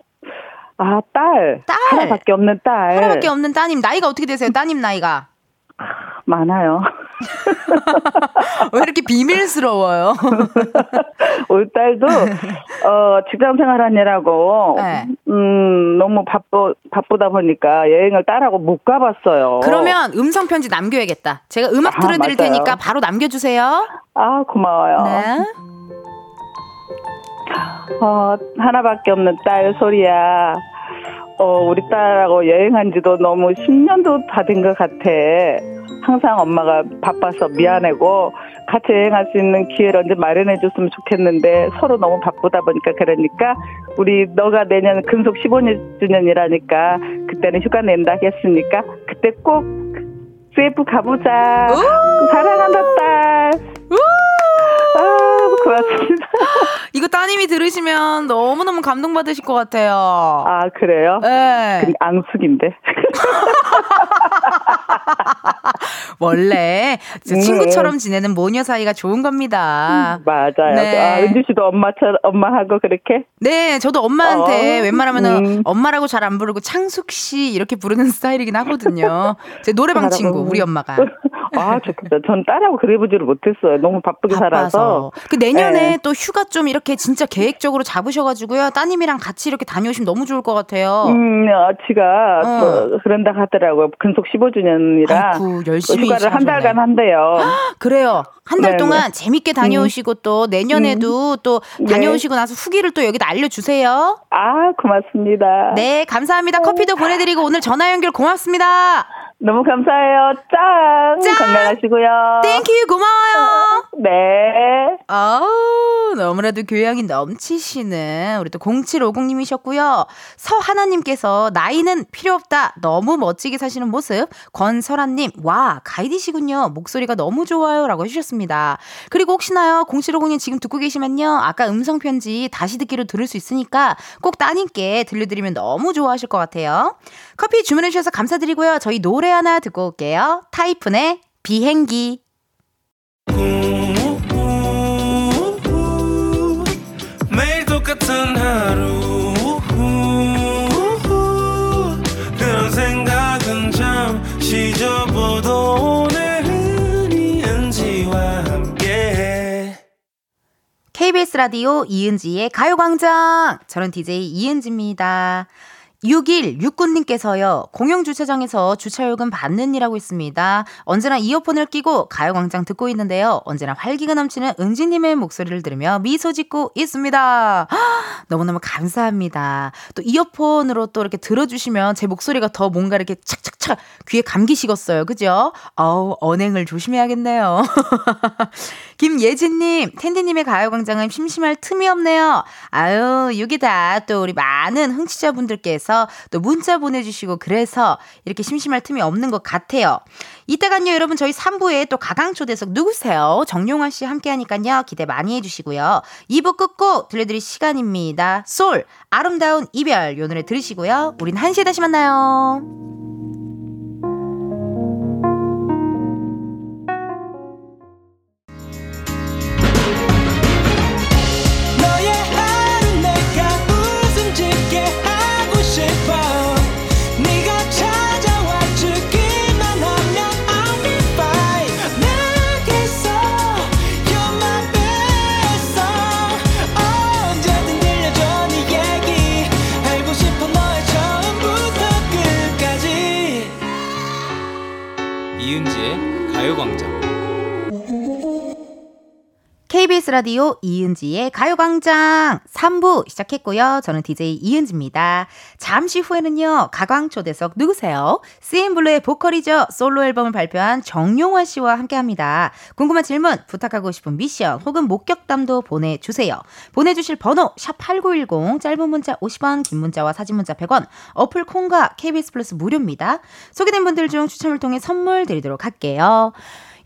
아, 딸. 딸. 하나밖에 없는 딸. 하나밖에 없는 따님. 나이가 어떻게 되세요? 따님 나이가? 많아요. [laughs] 왜 이렇게 비밀스러워요? [laughs] 우리 딸도 어 직장 생활하느라고 네. 음 너무 바쁘 바쁘다 보니까 여행을 딸하고 못 가봤어요. 그러면 음성 편지 남겨야겠다. 제가 음악 아, 틀어드릴 맞아요. 테니까 바로 남겨주세요. 아 고마워요. 네. 어 하나밖에 없는 딸 소리야. 어, 우리 딸하고 여행한 지도 너무 10년도 다 된 것 같아. 항상 엄마가 바빠서 미안하고 같이 여행할 수 있는 기회를 언제 마련해 줬으면 좋겠는데 서로 너무 바쁘다 보니까 그러니까 우리 너가 내년 근속 15주년이라니까 그때는 휴가 낸다 했으니까 그때 꼭 CF 가보자. 사랑한다 딸. 아, 고맙습니다. [laughs] 이거 따님이 들으시면 너무너무 감동받으실 것 같아요. 아, 그래요? 네. 앙숙인데. [laughs] 원래 네. 친구처럼 지내는 모녀 사이가 좋은 겁니다. 음, 맞아요. 네. 아, 은지 씨도 엄마처럼 엄마하고 그렇게? 네, 저도 엄마한테 어, 웬만하면은 음. 엄마라고 잘 안 부르고 창숙 씨 이렇게 부르는 [laughs] 스타일이긴 하거든요. 제 노래방 친구 우리 엄마가. 아, 좋겠다. 전 딸하고 그래보지를 못했어요. 너무 바쁘게 바빠서. 살아서. 그 내년에 네. 또 휴가 좀 이렇게 진짜 계획적으로 잡으셔가지고요. 따님이랑 같이 이렇게 다녀오시면 너무 좋을 것 같아요. 음, 어, 지가 어. 뭐 그런다 하더라고요. 근속 15주년이라. 아이고, 열심히 휴가를 한 달간 한대요. 그래요. 한달 네, 동안 네. 재밌게 다녀오시고 음. 또 내년에도 음. 또 네. 다녀오시고 나서 후기를 또 여기다 알려주세요. 아, 고맙습니다. 네, 감사합니다. 커피도 보내드리고 오늘 전화 연결 고맙습니다. 너무 감사해요. 짱! 짱! 건강하시고요. Thank you, 고마워요. 네. 아우, 너무나도 교양이 넘치시는 우리 또 0750님이셨고요. 서하나님께서 나이는 필요 없다. 너무 멋지게 사시는 모습. 권설아님, 와, 가이드시군요. 목소리가 너무 좋아요. 라고 해주셨습니다. 그리고 혹시나요, 0750님 지금 듣고 계시면요. 아까 음성편지 다시 듣기로 들을 수 있으니까 꼭 따님께 들려드리면 너무 좋아하실 것 같아요. 커피 주문해주셔서 감사드리고요. 저희 노래 하나 듣고 올게요. 타이푼의 비행기. 매 KBS 라디오 이은지의 가요광장 저는 DJ 이은지입니다. 6169님께서요, 공영 주차장에서 주차요금 받는 일하고 있습니다. 언제나 이어폰을 끼고 가요광장 듣고 있는데요. 언제나 활기가 넘치는 은지님의 목소리를 들으며 미소 짓고 있습니다. 너무너무 감사합니다. 또 이어폰으로 또 이렇게 들어주시면 제 목소리가 더 뭔가 이렇게 착착착 귀에 감기시겠어요. 그죠? 어우, 언행을 조심해야겠네요. [laughs] 김예진님, 텐디님의 가요광장은 심심할 틈이 없네요. 아유, 여기다 또 우리 많은 흥취자분들께서 또 문자 보내주시고 그래서 이렇게 심심할 틈이 없는 것 같아요. 이따간요, 여러분 저희 3부에 또 가강초대석 누구세요? 정용화 씨 함께 하니까요, 기대 많이 해주시고요. 2부 끝곡 들려드릴 시간입니다. 솔, 아름다운 이별, 요 노래 들으시고요. 우린 1시에 다시 만나요. KBS 라디오 이은지의 가요광장 3부 시작했고요. 저는 DJ 이은지입니다. 잠시 후에는요, 가광초대석 누구세요? CN블루의 보컬이죠. 솔로 앨범을 발표한 정용화 씨와 함께 합니다. 궁금한 질문, 부탁하고 싶은 미션, 혹은 목격담도 보내주세요. 보내주실 번호, 샵8910, 짧은 문자 50원, 긴 문자와 사진 문자 100원, 어플 콩과 KBS 플러스 무료입니다. 소개된 분들 중 추첨을 통해 선물 드리도록 할게요.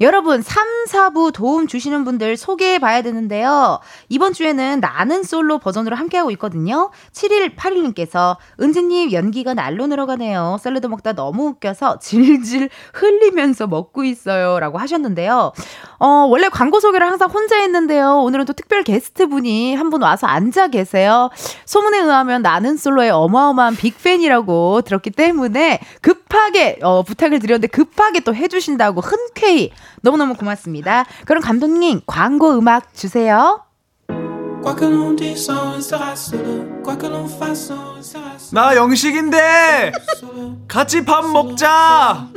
여러분, 3, 4부 도움 주시는 분들 소개해 봐야 되는데요. 이번 주에는 나는 솔로 버전으로 함께하고 있거든요. 7181님께서, 은지님 연기가 날로 늘어가네요. 샐러드 먹다 너무 웃겨서 질질 흘리면서 먹고 있어요. 라고 하셨는데요. 어, 원래 광고 소개를 항상 혼자 했는데요. 오늘은 또 특별 게스트 분이 한 분 와서 앉아 계세요. 소문에 의하면 나는 솔로의 어마어마한 빅팬이라고 들었기 때문에 급하게 어, 부탁을 드렸는데 급하게 또 해주신다고 흔쾌히 너무너무 고맙습니다. 그럼 감독님 광고 음악 주세요. 나 영식인데 같이 밥 먹자.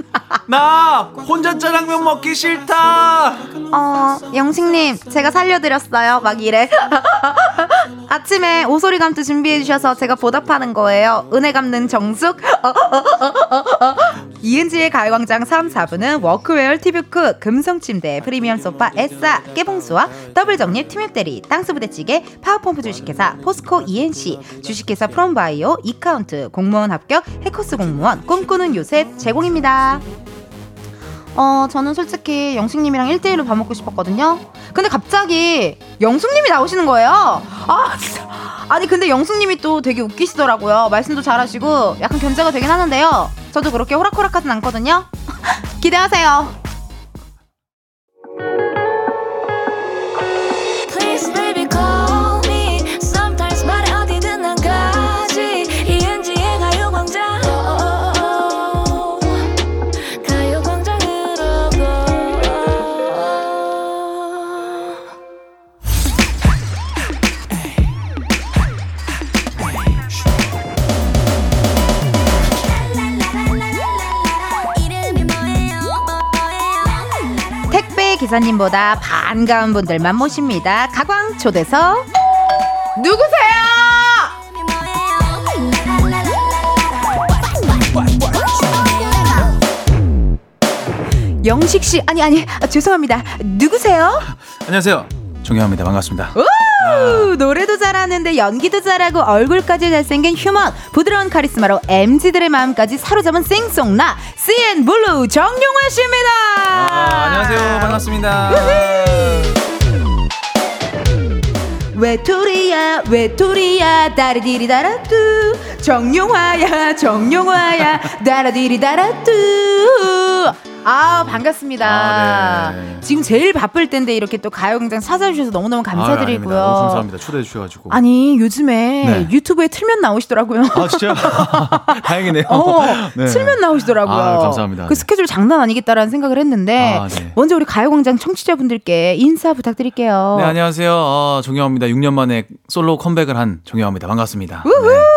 나 혼자 짜장면 먹기 싫다. 어, 영식님 제가 살려드렸어요. 막 이래. [laughs] 아침에 오소리 감투 준비해 주셔서 제가 보답하는 거예요. 은혜 갚는 정숙. [laughs] 이은지의 가요광장 3, 4부는 워크웨어 티뷰크, 금성침대, 프리미엄 소파, 에싸, 깨봉수와 더블정립 티맵대리, 땅스부대찌개, 파워펌프 주식회사, 포스코 ENC, 주식회사 프롬바이오, 이카운트, 공무원 합격, 해커스 공무원, 꿈꾸는 요셉 제공입니다. 어, 저는 솔직히 영식님이랑 1대1로 밥 먹고 싶었거든요. 근데 갑자기 영숙님이 나오시는 거예요. 아, 진짜. 아니, 근데 영숙님이 또 되게 웃기시더라고요. 말씀도 잘하시고 약간 견제가 되긴 하는데요. 저도 그렇게 호락호락하진 않거든요. [laughs] 기대하세요. 기사님보다 반가운 분들만 모십니다. 가광 초대석 누구세요? 영식 씨 아니 아니 아, 죄송합니다. 누구세요? 안녕하세요. 정용화입니다. 반갑습니다. 우! 아. 노래도 잘하는데 연기도 잘하고 얼굴까지 잘생긴 human 부드러운 카리스마로 MZ들의 마음까지 사로잡은 싱송라 CNBLUE 정용화 씨입니다. 아, 안녕하세요. 반갑습니다. 외톨이야 외톨이야 다리디리다라뚜 정용화야 정용화야 다라디리다라뚜 아 반갑습니다. 아, 네. 지금 제일 바쁠 텐데 이렇게 또 가요광장 찾아주셔서 너무너무 감사드리고요. 아, 너무 감사합니다. 초대해 주셔가지고. 아니 요즘에 네. 유튜브에 틀면 나오시더라고요. 아 진짜 [laughs] [laughs] 다행이네요. 어, 네. 틀면 나오시더라고요. 아, 감사합니다. 그 스케줄 장난 아니겠다라는 생각을 했는데 아, 네. 먼저 우리 가요광장 청취자분들께 인사 부탁드릴게요. 네 안녕하세요. 어, 종영입니다. 6년 만에 솔로 컴백을 한 종영입니다. 반갑습니다. 우후!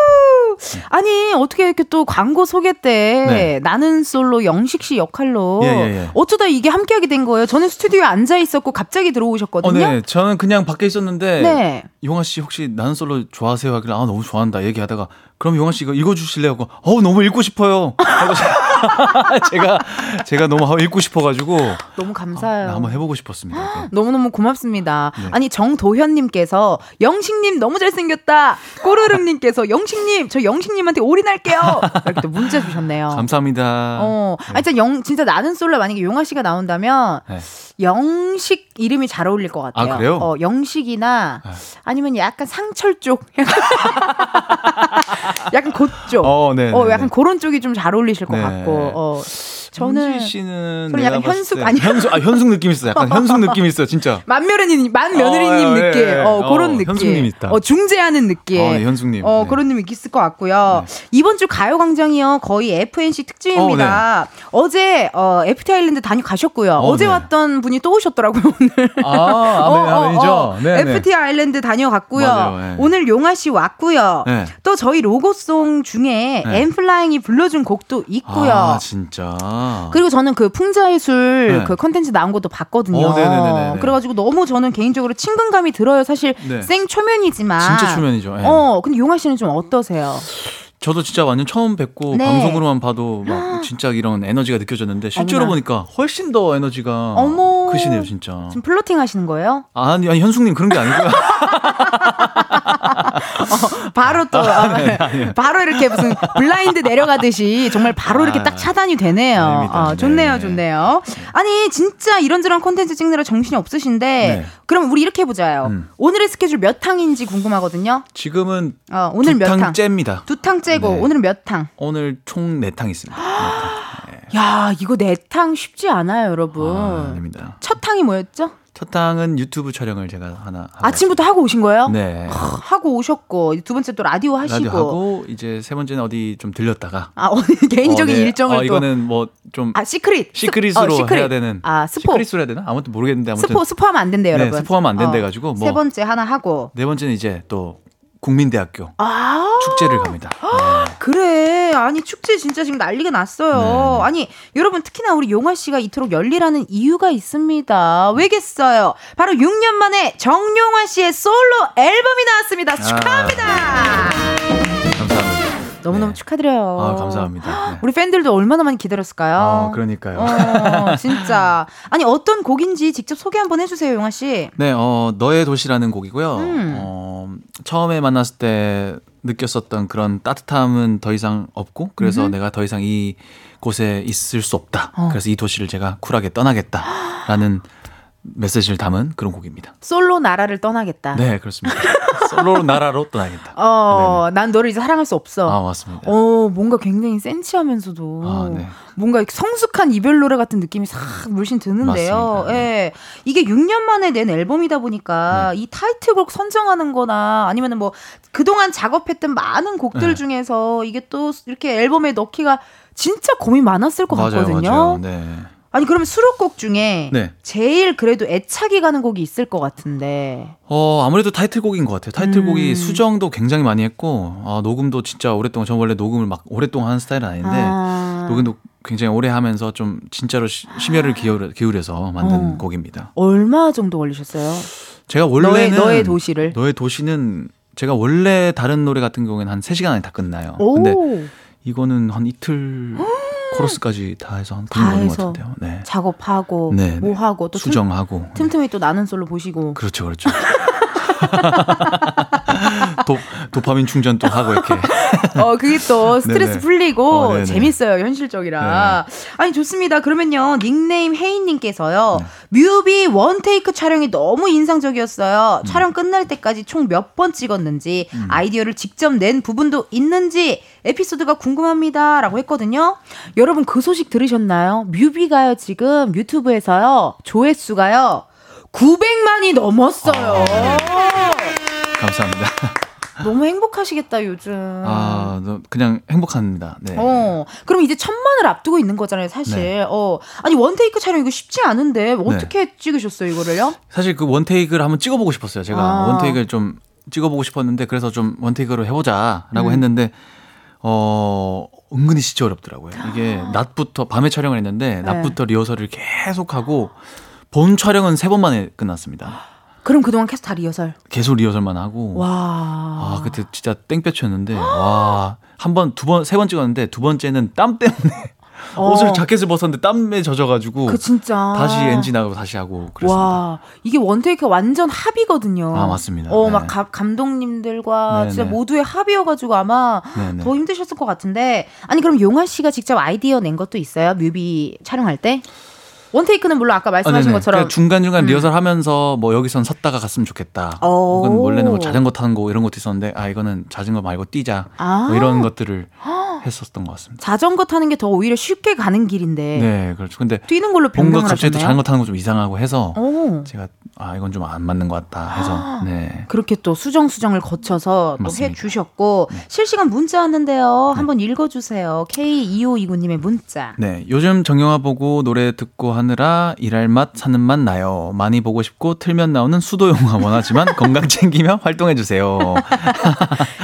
네. 아니 어떻게 이렇게 또 광고 소개 때 네. 나는 솔로 영식 씨 역할로 예, 예, 예. 어쩌다 이게 함께하게 된 거예요? 저는 스튜디오에 앉아 있었고 갑자기 들어오셨거든요. 어, 네, 저는 그냥 밖에 있었는데 네. 용아 씨 혹시 나는 솔로 좋아하세요? 하길래 아 너무 좋아한다 얘기하다가 그럼 용아 씨 이거 읽어주실래요? 하고 어 너무 읽고 싶어요. [laughs] 제가 제가 너무 읽고 싶어가지고 너무 감사해요. 아, 한번 해보고 싶었습니다. [gasps] 너무 너무 고맙습니다. 네. 아니 정도현님께서 영식님 너무 잘생겼다. 꼬르륵님께서 영식님 저 영식님한테 올인할게요. 이렇게 또 문자 주셨네요. [laughs] 감사합니다. 어, 네. 아니 진짜 영 진짜 나는 솔로 만약에 용아 씨가 나온다면. 네. 영식 이름이 잘 어울릴 것 같아요. 아, 그래요? 어, 영식이나 네. 아니면 약간 상철 쪽. [laughs] 약간 그쪽. 어, 네. 어, 네, 약간 네. 그런 쪽이 좀 잘 어울리실 것 네. 같고. 어. 저는 씨는 저는 약간 현숙 아니 현숙 아 현숙 느낌 있어. 약간 현숙 느낌 있어, 진짜. [laughs] 만며느님 만며느리님 어, 느낌. 예, 예. 어, 그런 어, 느낌. 현숙님 있다. 어, 중재하는 느낌. 어, 네, 현숙님. 어, 네. 그런 느낌 있을 것 같고요. 네. 이번 주 가요 광장이요. 거의 FNC 특집입니다. 어, 네. 제 어, FT 아일랜드 다녀가셨고요. 어, 제 네. 왔던 분이 또 오셨더라고요, [laughs] 오늘. 아, 아 네, 아니죠. 네, FT 아일랜드 다녀갔고요. 맞아요, 오늘 용아 씨 왔고요. 또 저희 로고송 중에 엔플라잉이 불러준 곡도 있고요. 아, 진짜. 그리고 저는 그 풍자의 술 네. 그 컨텐츠 나온 것도 봤거든요. 어, 그래가지고 너무 저는 개인적으로 친근감이 들어요. 사실 네. 생 초면이지만 진짜 초면이죠. 네. 어, 근데 용화 씨는 좀 어떠세요? 저도 진짜 완전 처음 뵙고 네. 방송으로만 봐도 [gasps] 막 진짜 이런 에너지가 느껴졌는데 실제로 어머나. 보니까 훨씬 더 에너지가 어머. 크시네요, 진짜. 지금 flirting 하시는 거예요? 아니, 아니 현숙님 그런 게 아니고요. [laughs] [laughs] 어, 바로 또 아, 네, 아, 바로 이렇게 무슨 블라인드 내려가듯이 정말 바로 이렇게 딱 아, 차단이 되네요. 아, 좋네요, 네. 좋네요. 아니 진짜 이런저런 콘텐츠 찍느라 정신이 없으신데 네. 그럼 우리 이렇게 해보자요. 음. 오늘의 스케줄 몇 탕인지 궁금하거든요. 지금은 어, 오늘 몇 탕? 째입니다. 두 탕 째고 네. 오늘은 몇 탕? 오늘 총 네 탕 있습니다. 네. [gasps] 야 이거 네 탕 쉽지 않아요, 여러분. 아. 첫 탕이 뭐였죠? 첫 탕은 유튜브 촬영을 제가 하나 아침부터 하고 오신 거예요? 네. 하고 오셨고 두 번째 또 라디오 하시고 라디오 하고 이제 세 번째는 어디 좀 들렸다가 아 [laughs] 개인적인 어, 네. 일정을 어, 이거는 뭐 좀 아 secret secret으로 어, secret. 해야 되는 아 스포 secret으로 해야 되나 아무튼 모르겠는데 아무튼 스포 스포하면 안 된대요 네, 여러분 스포하면 안 된대 어. 가지고 뭐 세 번째 하나 하고 네 번째는 이제 또 국민대학교 아~ 축제를 갑니다. 네. 그래. 아니 축제 진짜 지금 난리가 났어요. 네. 아니 여러분 특히나 우리 용화 씨가 이토록 열리라는 이유가 있습니다. 왜겠어요? 바로 6년 만에 정용화 씨의 솔로 앨범이 나왔습니다. 축하합니다. 아~. 너무너무 네. 축하드려요. 아, 감사합니다. 네. 우리 팬들도 얼마나 많이 기다렸을까요? 아, 그러니까요. 어, 진짜. [laughs] 아니, 어떤 곡인지 직접 소개 한번 해주세요, 용아 씨. 네, 어, 너의 도시라는 곡이고요. 음. 어, 처음에 만났을 때 느꼈었던 그런 따뜻함은 더 이상 없고, 그래서 음 내가 더 이상 이 곳에 있을 수 없다. 어. 그래서 이 도시를 제가 쿨하게 떠나겠다라는 메시지를 담은 그런 곡입니다. 솔로 나라를 떠나겠다. 네, 그렇습니다. 솔로 나라로 떠나겠다. 어, 네네. 난 너를 이제 사랑할 수 없어. 아, 맞습니다. 어, 뭔가 굉장히 센치하면서도 아, 네. 뭔가 성숙한 이별 노래 같은 느낌이 싹 물씬 드는데요. 예. 네. 이게 6년 만에 낸 앨범이다 보니까 네. 이 타이틀곡 선정하는 거나 아니면은 뭐 그동안 작업했던 많은 곡들 네. 중에서 이게 또 이렇게 앨범에 넣기가 진짜 고민 많았을 것 맞아요, 같거든요. 맞아요. 네. 아니 그러면 수록곡 중에 네. 제일 그래도 애착이 가는 곡이 있을 것 같은데. 어 아무래도 타이틀곡인 것 같아요. 타이틀곡이 음. 수정도 굉장히 많이 했고 아, 녹음도 진짜 오랫동안 저 원래 녹음을 막 오랫동안 하는 스타일은 아닌데 아. 녹음도 굉장히 오래 하면서 좀 진짜로 시, 심혈을 기울여, 기울여서 만든 어. 곡입니다. 얼마 정도 걸리셨어요? 제가 원래는 너의, 너의 도시를 너의 도시는 제가 원래 다른 노래 같은 경우에는 한 3시간 안에 다 끝나요. 오. 근데 이거는 한 이틀 [gasps] 코러스까지 다 해서 한 그런 걸것 같은데요. 네. 작업하고 네, 네, 뭐 하고 또 수정하고 틈, 틈틈이 또 나는 솔로 보시고 그렇죠, 그렇죠. [laughs] [laughs] 도, 도파민 충전 또 하고 이렇게. 어, 그게 또 스트레스 네네. 풀리고 어, 재밌어요, 현실적이라. 네 아니, 좋습니다. 그러면요, 닉네임 혜인님께서요, 네. 뮤비 원테이크 촬영이 너무 인상적이었어요. 음. 촬영 끝날 때까지 총 몇 번 찍었는지, 음. 아이디어를 직접 낸 부분도 있는지, 에피소드가 궁금합니다. 라고 했거든요. 여러분, 그 소식 들으셨나요? 뮤비가요, 지금 유튜브에서요, 조회수가요, 900만이 넘었어요. 아, 감사합니다. [laughs] 너무 행복하시겠다 요즘. 아, 그냥 행복합니다. 네. 어, 그럼 이제 천만을 앞두고 있는 거잖아요, 사실. 네. 어, 아니 원테이크 촬영 이거 쉽지 않은데 어떻게 네. 찍으셨어요 이거를요? 사실 그 원테이크를 한번 찍어보고 싶었어요. 제가 아. 원테이크를 좀 찍어보고 싶었는데 그래서 좀 원테이크로 해보자라고 음. 했는데 어 은근히 진짜 어렵더라고요. 이게 낮부터 밤에 촬영을 했는데 네. 낮부터 리허설을 계속하고. 본 촬영은 세 번 만에 끝났습니다. 그럼 그동안 계속 다 리허설? 계속 리허설만 하고. 와. 아, 그때 진짜 땡볕이었는데, 와. 한 번, 두 번, 세 번 찍었는데, 두 번째는 땀 때문에. 어. 옷을 자켓을 벗었는데 땀에 젖어가지고 그 진짜 다시 엔진 나가고 다시 하고 그랬습니다. 와 이게 one take 완전 합이거든요. 아 맞습니다. 어 막 네. 감독님들과 네네. 진짜 네. 모두의 합이어가지고 아마 네네. 네. 더 힘드셨을 것 같은데 아니 그럼 용화 씨가 직접 아이디어 낸 것도 있어요 뮤비 촬영할 때? 원테이크는 물론 아까 말씀하신 아, 것처럼 그러니까 중간 중간 음. 리허설 하면서 뭐 여기선 섰다가 갔으면 좋겠다. 혹은 원래는 뭐 자전거 타는 거 이런 것도 있었는데 아 이거는 자전거 말고 뛰자. 아. 뭐 이런 것들을 했었던 것 같습니다. 자전거 타는 게 더 오히려 쉽게 가는 길인데. 네, 그렇죠. 근데 뛰는 걸로 변경을 갑자기 또 자전거 타는 거 좀 이상하고 해서 오. 제가 아 이건 좀 안 맞는 것 같다 해서 네. 그렇게 또 수정 수정을 거쳐서 또 해 주셨고 네. 실시간 문자 왔는데요. 네. 한번 읽어주세요. K2529님의 문자. 네, 요즘 정영화 보고 노래 듣고 하느라 일할 맛 사는 맛 나요. 많이 보고 싶고 틀면 나오는 수도 영화 원하지만 [laughs] 건강 챙기며 활동해 주세요.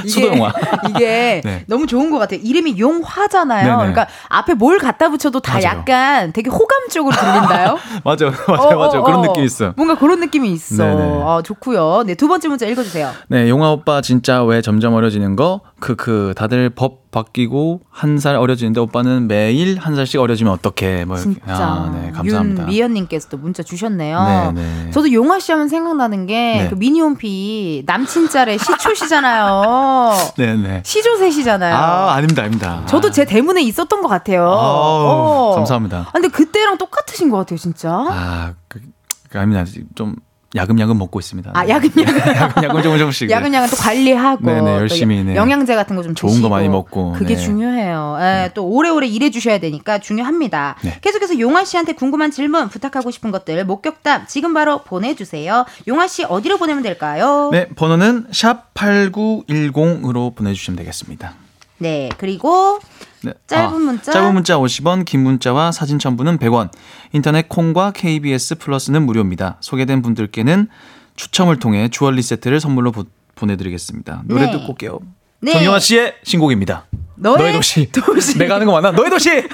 수도 영화. 이게 네. 너무 좋은 것 같아요. 이름이 이름이 용화잖아요. 네네. 그러니까 앞에 뭘 갖다 붙여도 다 맞아요. 약간 되게 호감적으로 들린다요. [laughs] 맞아요, 맞아요, 어, 맞아요. 어, 그런 어. 느낌이 있어요. 뭔가 그런 느낌이 있어. 아, 좋고요. 네, 두 번째 문자 읽어주세요. 네, 용화 오빠 진짜 왜 점점 어려지는 거? 크크 다들 법 바뀌고 한 살 어려지는데 오빠는 매일 한 살씩 어려지면 어떡해 뭐 진짜 아, 네, 감사합니다. 윤미연님께서도 문자 주셨네요. 네, 네. 저도 용화 씨 하면 생각나는 게그 네. 미니홈피 남친 짤의 시초시잖아요. [laughs] 네네. 시조셋이잖아요. 아 아닙니다, 아닙니다. 저도 제 대문에 있었던 것 같아요. 아, 어. 감사합니다. 아, 근데 그때랑 똑같으신 것 같아요, 진짜. 아, 그, 그 아닙니다. 좀 야금야금 먹고 있습니다. 아 야금야금 [laughs] 야금야금 조금 조금씩 야금야금 또 관리하고 네네 열심히 네. 영양제 같은 거 좀 좋은 거 많이 먹고 그게 네. 중요해요. 예, 네. 또 오래오래 일해 주셔야 되니까 중요합니다. 네. 계속해서 용화 씨한테 궁금한 질문 부탁하고 싶은 것들 목격담 지금 바로 보내주세요. 용화 씨 어디로 보내면 될까요? 네 번호는 샵 #8910으로 보내주시면 되겠습니다. 네 그리고 네. 짧은 아, 문자 짧은 문자 50원, 긴 문자와 사진 첨부는 100원. 인터넷 콩과 KBS 플러스는 무료입니다. 소개된 분들께는 추첨을 통해 주얼리 세트를 선물로 보, 내드리겠습니다 노래 네. 듣고 올게요. 네. 정영아 씨의 신곡입니다. 너의, 너의 도시. 도시. 내가 하는 거 맞나? 너의 도시. [laughs]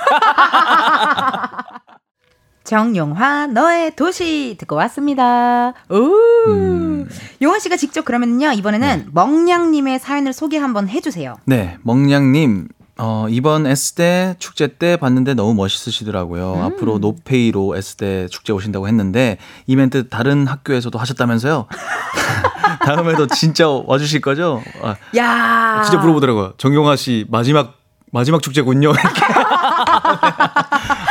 정용화 너의 도시 듣고 왔습니다. 오. 음. 용화 씨가 직접 그러면요 이번에는 네. 멍냥님의 사연을 소개 한번 해주세요. 네, 멍냥님 어, 이번 S대 축제 때 봤는데 너무 멋있으시더라고요. 음. 앞으로 no pay로 S대 축제 오신다고 했는데 이벤트 다른 학교에서도 하셨다면서요? [laughs] [laughs] 다음에도 진짜 와주실 거죠? 아, 야. 진짜 물어보더라고요. 정용화 씨 마지막 마지막 축제군요. [laughs]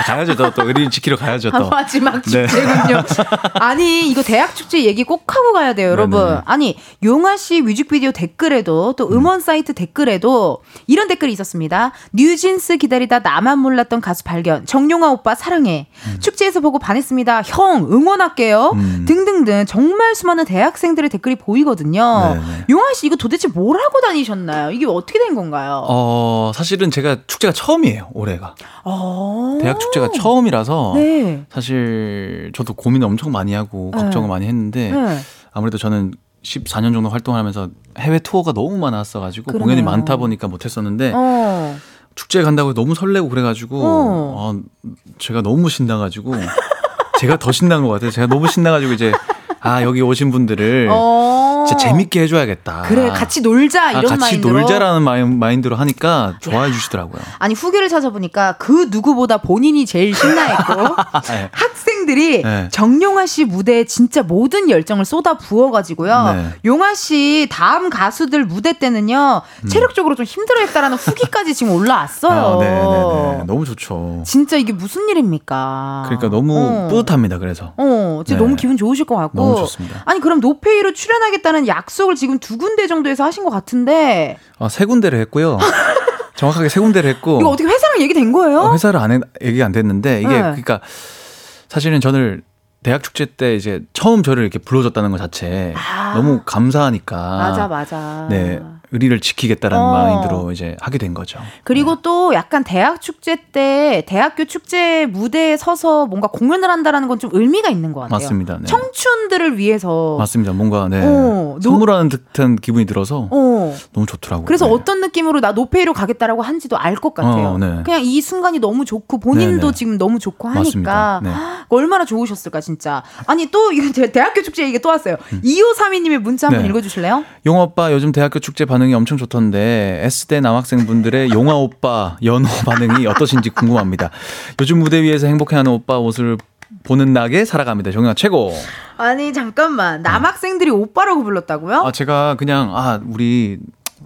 가야죠, 또, 또 의리 지키러 가야죠, 또. 마지막 네. 축제군요. 네. [laughs] 아니, 이거 대학 축제 얘기 꼭 하고 가야 돼요, 여러분. 네네. 아니, 용아 씨 뮤직비디오 댓글에도 또 음. 음원 음. 사이트 댓글에도 이런 댓글이 있었습니다. 뉴진스 기다리다 나만 몰랐던 가수 발견. 정용아 오빠 사랑해. 음. 축제에서 보고 반했습니다. 형, 응원할게요. 음. 등등등 정말 수많은 대학생들의 댓글이 보이거든요. 네네. 용아 씨 이거 도대체 뭘 하고 다니셨나요? 이게 어떻게 된 건가요? 어, 사실은 제가 축제가 처음이에요, 올해 가. 어~ 대학 축제가 처음이라서 네. 사실 저도 고민을 엄청 많이 하고 네. 걱정을 많이 했는데 네. 아무래도 저는 14년 정도 활동을 하면서 해외 투어가 너무 많았어가지고 그러네요. 공연이 많다 보니까 못했었는데 어. 축제에 간다고 너무 설레고 그래가지고 어. 아, 제가 너무 신나가지고 [laughs] 제가 더 신난 것 같아요. 제가 너무 신나가지고 이제 아 여기 오신 분들을 어. 진짜 재밌게 해줘야겠다. 그래 같이 놀자 이런 아, 같이 마인드로. 놀자라는 마인, 마인드로 하니까 좋아해 주시더라고요. 아니 후기를 찾아보니까 그 누구보다 본인이 제일 신나했고 [laughs] 네. 학생 들이 네. 정용화 씨 무대에 진짜 모든 열정을 쏟아 부어가지고요. 네. 용화 씨 다음 가수들 무대 때는요 음. 체력적으로 좀 힘들어했다라는 후기까지 지금 올라왔어요. 아, 네, 네, 네, 너무 좋죠. 진짜 이게 무슨 일입니까? 그러니까 너무 어. 뿌듯합니다. 그래서. 어, 진짜 너무 기분 좋으실 것 같고. 너무 좋습니다. 아니 그럼 no pay로 출연하겠다는 약속을 지금 두 군데 정도에서 하신 것 같은데. 아, 세 군데를 했고요. 정확하게 세 군데를 했고. 이거 어떻게 회사랑 얘기 된 거예요? 어, 회사를 안 해, 얘기 안 됐는데 이게 네. 그러니까 사실은 저는 대학 축제 때 이제 처음 저를 이렇게 불러줬다는 것 자체 아. 너무 감사하니까. 맞아, 맞아. 네. 의리를 지키겠다라는 어. 마인드로 이제 하게 된 거죠. 그리고 네. 또 약간 대학 축제 때 대학교 축제 무대에 서서 뭔가 공연을 한다라는 건 좀 의미가 있는 것 같아요. 맞습니다. 네. 청춘들을 위해서 맞습니다. 뭔가 네. 어, 선물하는 듯한 기분이 들어서 어. 너무 좋더라고요. 그래서 네. 어떤 느낌으로 나 no pay로 가겠다라고 한지도 알 것 같아요. 어, 네. 그냥 이 순간이 너무 좋고 본인도 네네. 네. 지금 너무 좋고 하니까 네. 얼마나 좋으셨을까 진짜. 아니 또 이거 대학교 축제 얘기 또 왔어요. 음. 2532님의 문자 한번 읽어주실래요? 용 오빠 요즘 대학교 축제 반 반응이 엄청 좋던데 S대 남학생분들의 용화 오빠 연호 반응이 어떠신지 궁금합니다. 요즘 무대 위에서 행복해하는 오빠 모습을 보는 낙에 살아갑니다. 정영아 최고. 아니 잠깐만 남학생들이 어. 오빠라고 불렀다고요? 아 제가 그냥 아 우리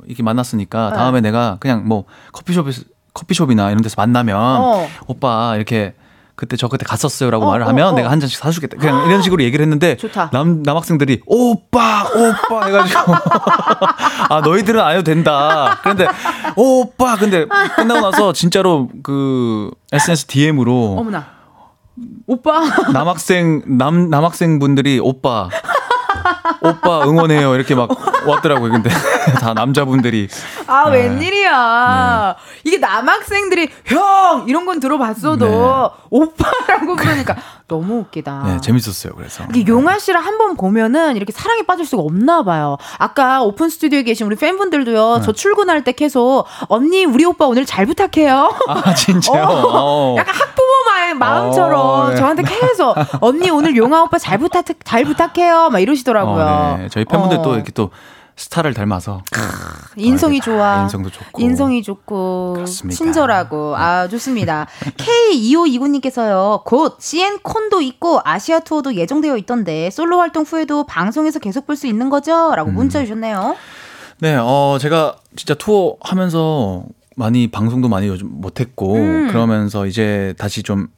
이렇게 만났으니까 네. 다음에 네. 내가 그냥 뭐 커피숍에서 커피숍이나 이런 데서 만나면 어. 오빠 이렇게 그때 저 그때 갔었어요라고 어, 말을 어, 하면 어, 내가 한 잔씩 사주겠다. 그냥 이런 식으로 얘기를 했는데 [laughs] 좋다. 남 남학생들이 오빠 오빠 해가지고 [laughs] 아 너희들은 안 해도 된다. 그런데 오빠 근데 끝나고 나서 진짜로 그 SNS DM으로 어머나 오빠 남학생 남 남학생 분들이 오빠 오빠 응원해요 이렇게 막 왔더라고요. 근데 [laughs] 다 남자분들이 아 네. 웬일이야. 네. 이게 남학생들이 형 이런 건 들어봤어도 네. 오빠라고 그러니까 너무 웃기다. 네, 재밌었어요. 그래서. 이게 용아 씨를 한 번 보면은 이렇게 사랑에 빠질 수가 없나 봐요. 아까 오픈 스튜디오에 계신 우리 팬분들도요. 네. 저 출근할 때 계속 언니 우리 오빠 오늘 잘 부탁해요. 아 진짜요? [laughs] 어, 약간 학부모 마음처럼 어, 네. 저한테 계속 언니 오늘 용아 오빠 잘 부탁 잘 부탁해요. 막 이러시더라고요. 어, 네. 저희 팬분들 또 어. 이렇게 또 스타를 닮아서 인성이 좋아. 인성도 좋고 인성이 좋고 그렇습니다. 친절하고 아 좋습니다. [laughs] K2529님께서요. 곧 CN 콘도 있고 아시아 투어도 예정되어 있던데 솔로 활동 후에도 방송에서 계속 볼 수 있는 거죠? 라고 음. 문자 주셨네요. 네, 어 제가 진짜 투어 하면서 많이 방송도 많이 요즘 못했고 음. 그러면서 이제 다시 좀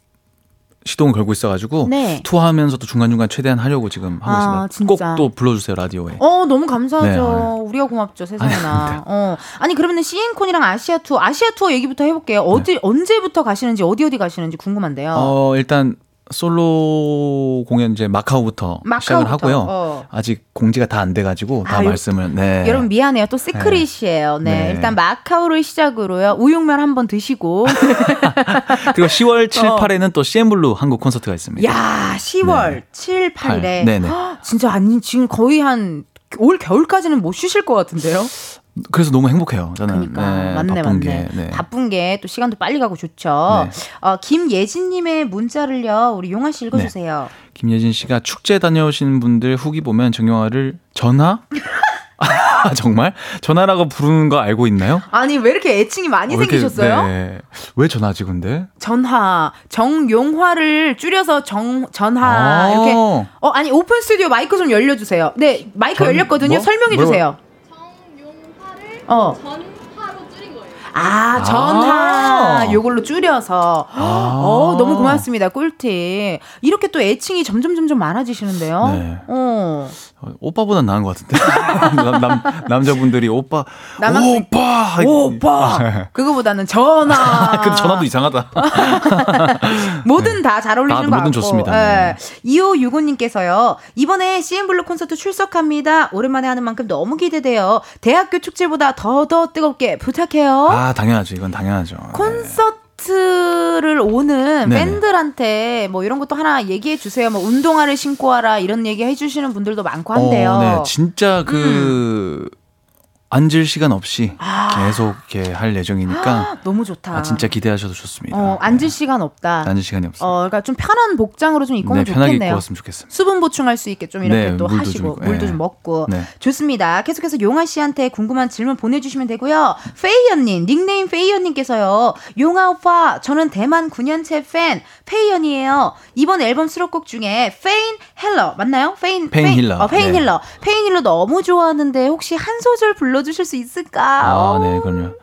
시동을 걸고 있어가지고 네. 투어하면서도 중간중간 최대한 하려고 지금 하고 아, 있습니다. 꼭 또 불러주세요 라디오에. 어 너무 감사하죠. 네. 우리가 고맙죠 세상에나. 네. 어 아니 그러면 CN콘이랑 아시아 투어 아시아 투어 얘기부터 해볼게요. 어디 네. 언제부터 가시는지 어디 어디 가시는지 궁금한데요. 어 일단 솔로 공연 이제 마카오부터, 마카오부터. 시작을 하고요. 어. 아직 공지가 다 안 돼가지고 다 아, 말씀을. 네. 여러분 미안해요. 또 secret이에요. 네. 네. 일단 마카오를 시작으로요. 우육면 한번 드시고. [laughs] 그리고 10월 7, 어. 8에는 또 CNBLUE 한국 콘서트가 있습니다. 야, 10월 네. 7, 8일에. 네네. 진짜 아니 지금 거의 한 올 겨울까지는 못 쉬실 것 같은데요? 그래서 너무 행복해요. 저는 그러니까 네, 맞네 바쁜 맞네. 게, 네. 바쁜 게 또 시간도 빨리 가고 좋죠. 네. 어, 김예진님의 문자를요 우리 용화 씨 읽어주세요. 네. 김예진 씨가 축제 다녀오신 분들 후기 보면 정용화를 전화? [laughs] 아, 정말? 전화라고 부르는 거 알고 있나요? 아니, 왜 이렇게 애칭이 많이 어, 생기셨어요? 네. 왜 전화지, 근데? 전화. 정용화를 줄여서 정, 전화. 아~ 이렇게. 어, 아니, 오픈 스튜디오 마이크 좀 열려주세요. 네, 마이크 전, 열렸거든요. 뭐? 설명해 주세요. 어. 전파로 줄인 거예요. 아, 전화. 아~ 요걸로 줄여서. 아~ 어, 너무 고맙습니다. 꿀팁. 이렇게 또 애칭이 점점 점점 많아지시는데요. 네. 어. 어 오빠보다 나은 것 같은데. [laughs] 남, 남, 남자분들이 오빠. 남학생, 오빠! 오빠! [laughs] 그거보다는 전화. [laughs] 그 전화도 이상하다. 뭐든 네. 다잘 어울리는 것 같고. 좋습니다. 네. 2565님께서요. 이번에 CNBLUE 콘서트 출석합니다. 오랜만에 하는 만큼 너무 기대돼요. 대학교 축제보다 더더 뜨겁게 부탁해요. 아, 당연하죠. 이건 당연하죠. 콘서트 콘서트를 오는 네네. 팬들한테 뭐 이런 것도 하나 얘기해 주세요. 뭐 운동화를 신고 와라 이런 얘기 해주시는 분들도 많고 한데요. 어, 네, 진짜 그 음. 앉을 시간 없이 아. 계속 이렇게 할 예정이니까 아, 너무 좋다. 아, 진짜 기대하셔도 좋습니다. 어, 앉을 시간 없다. 앉을 시간이 없어. 어, 그러니까 좀 편한 복장으로 좀 입고 네, 좋겠네요. 편하게 입고 왔으면 수분 보충할 수 있게 좀 이렇게 네, 또 하시고 좀 물도 네. 좀 먹고 네. 좋습니다. 계속해서 용화 씨한테 궁금한 질문 보내주시면 되고요. 페이연님 닉네임 페이연님께서요. 용화 오빠 저는 대만 9년째 팬 페이연이에요. 이번 앨범 수록곡 중에 페인 healer 맞나요? Pain Pain Healer. 어, Pain Healer. 네. Pain Healer 너무 좋아하는데 혹시 한 소절 불러 주실 수 있을까? 아, 네, 그럼요.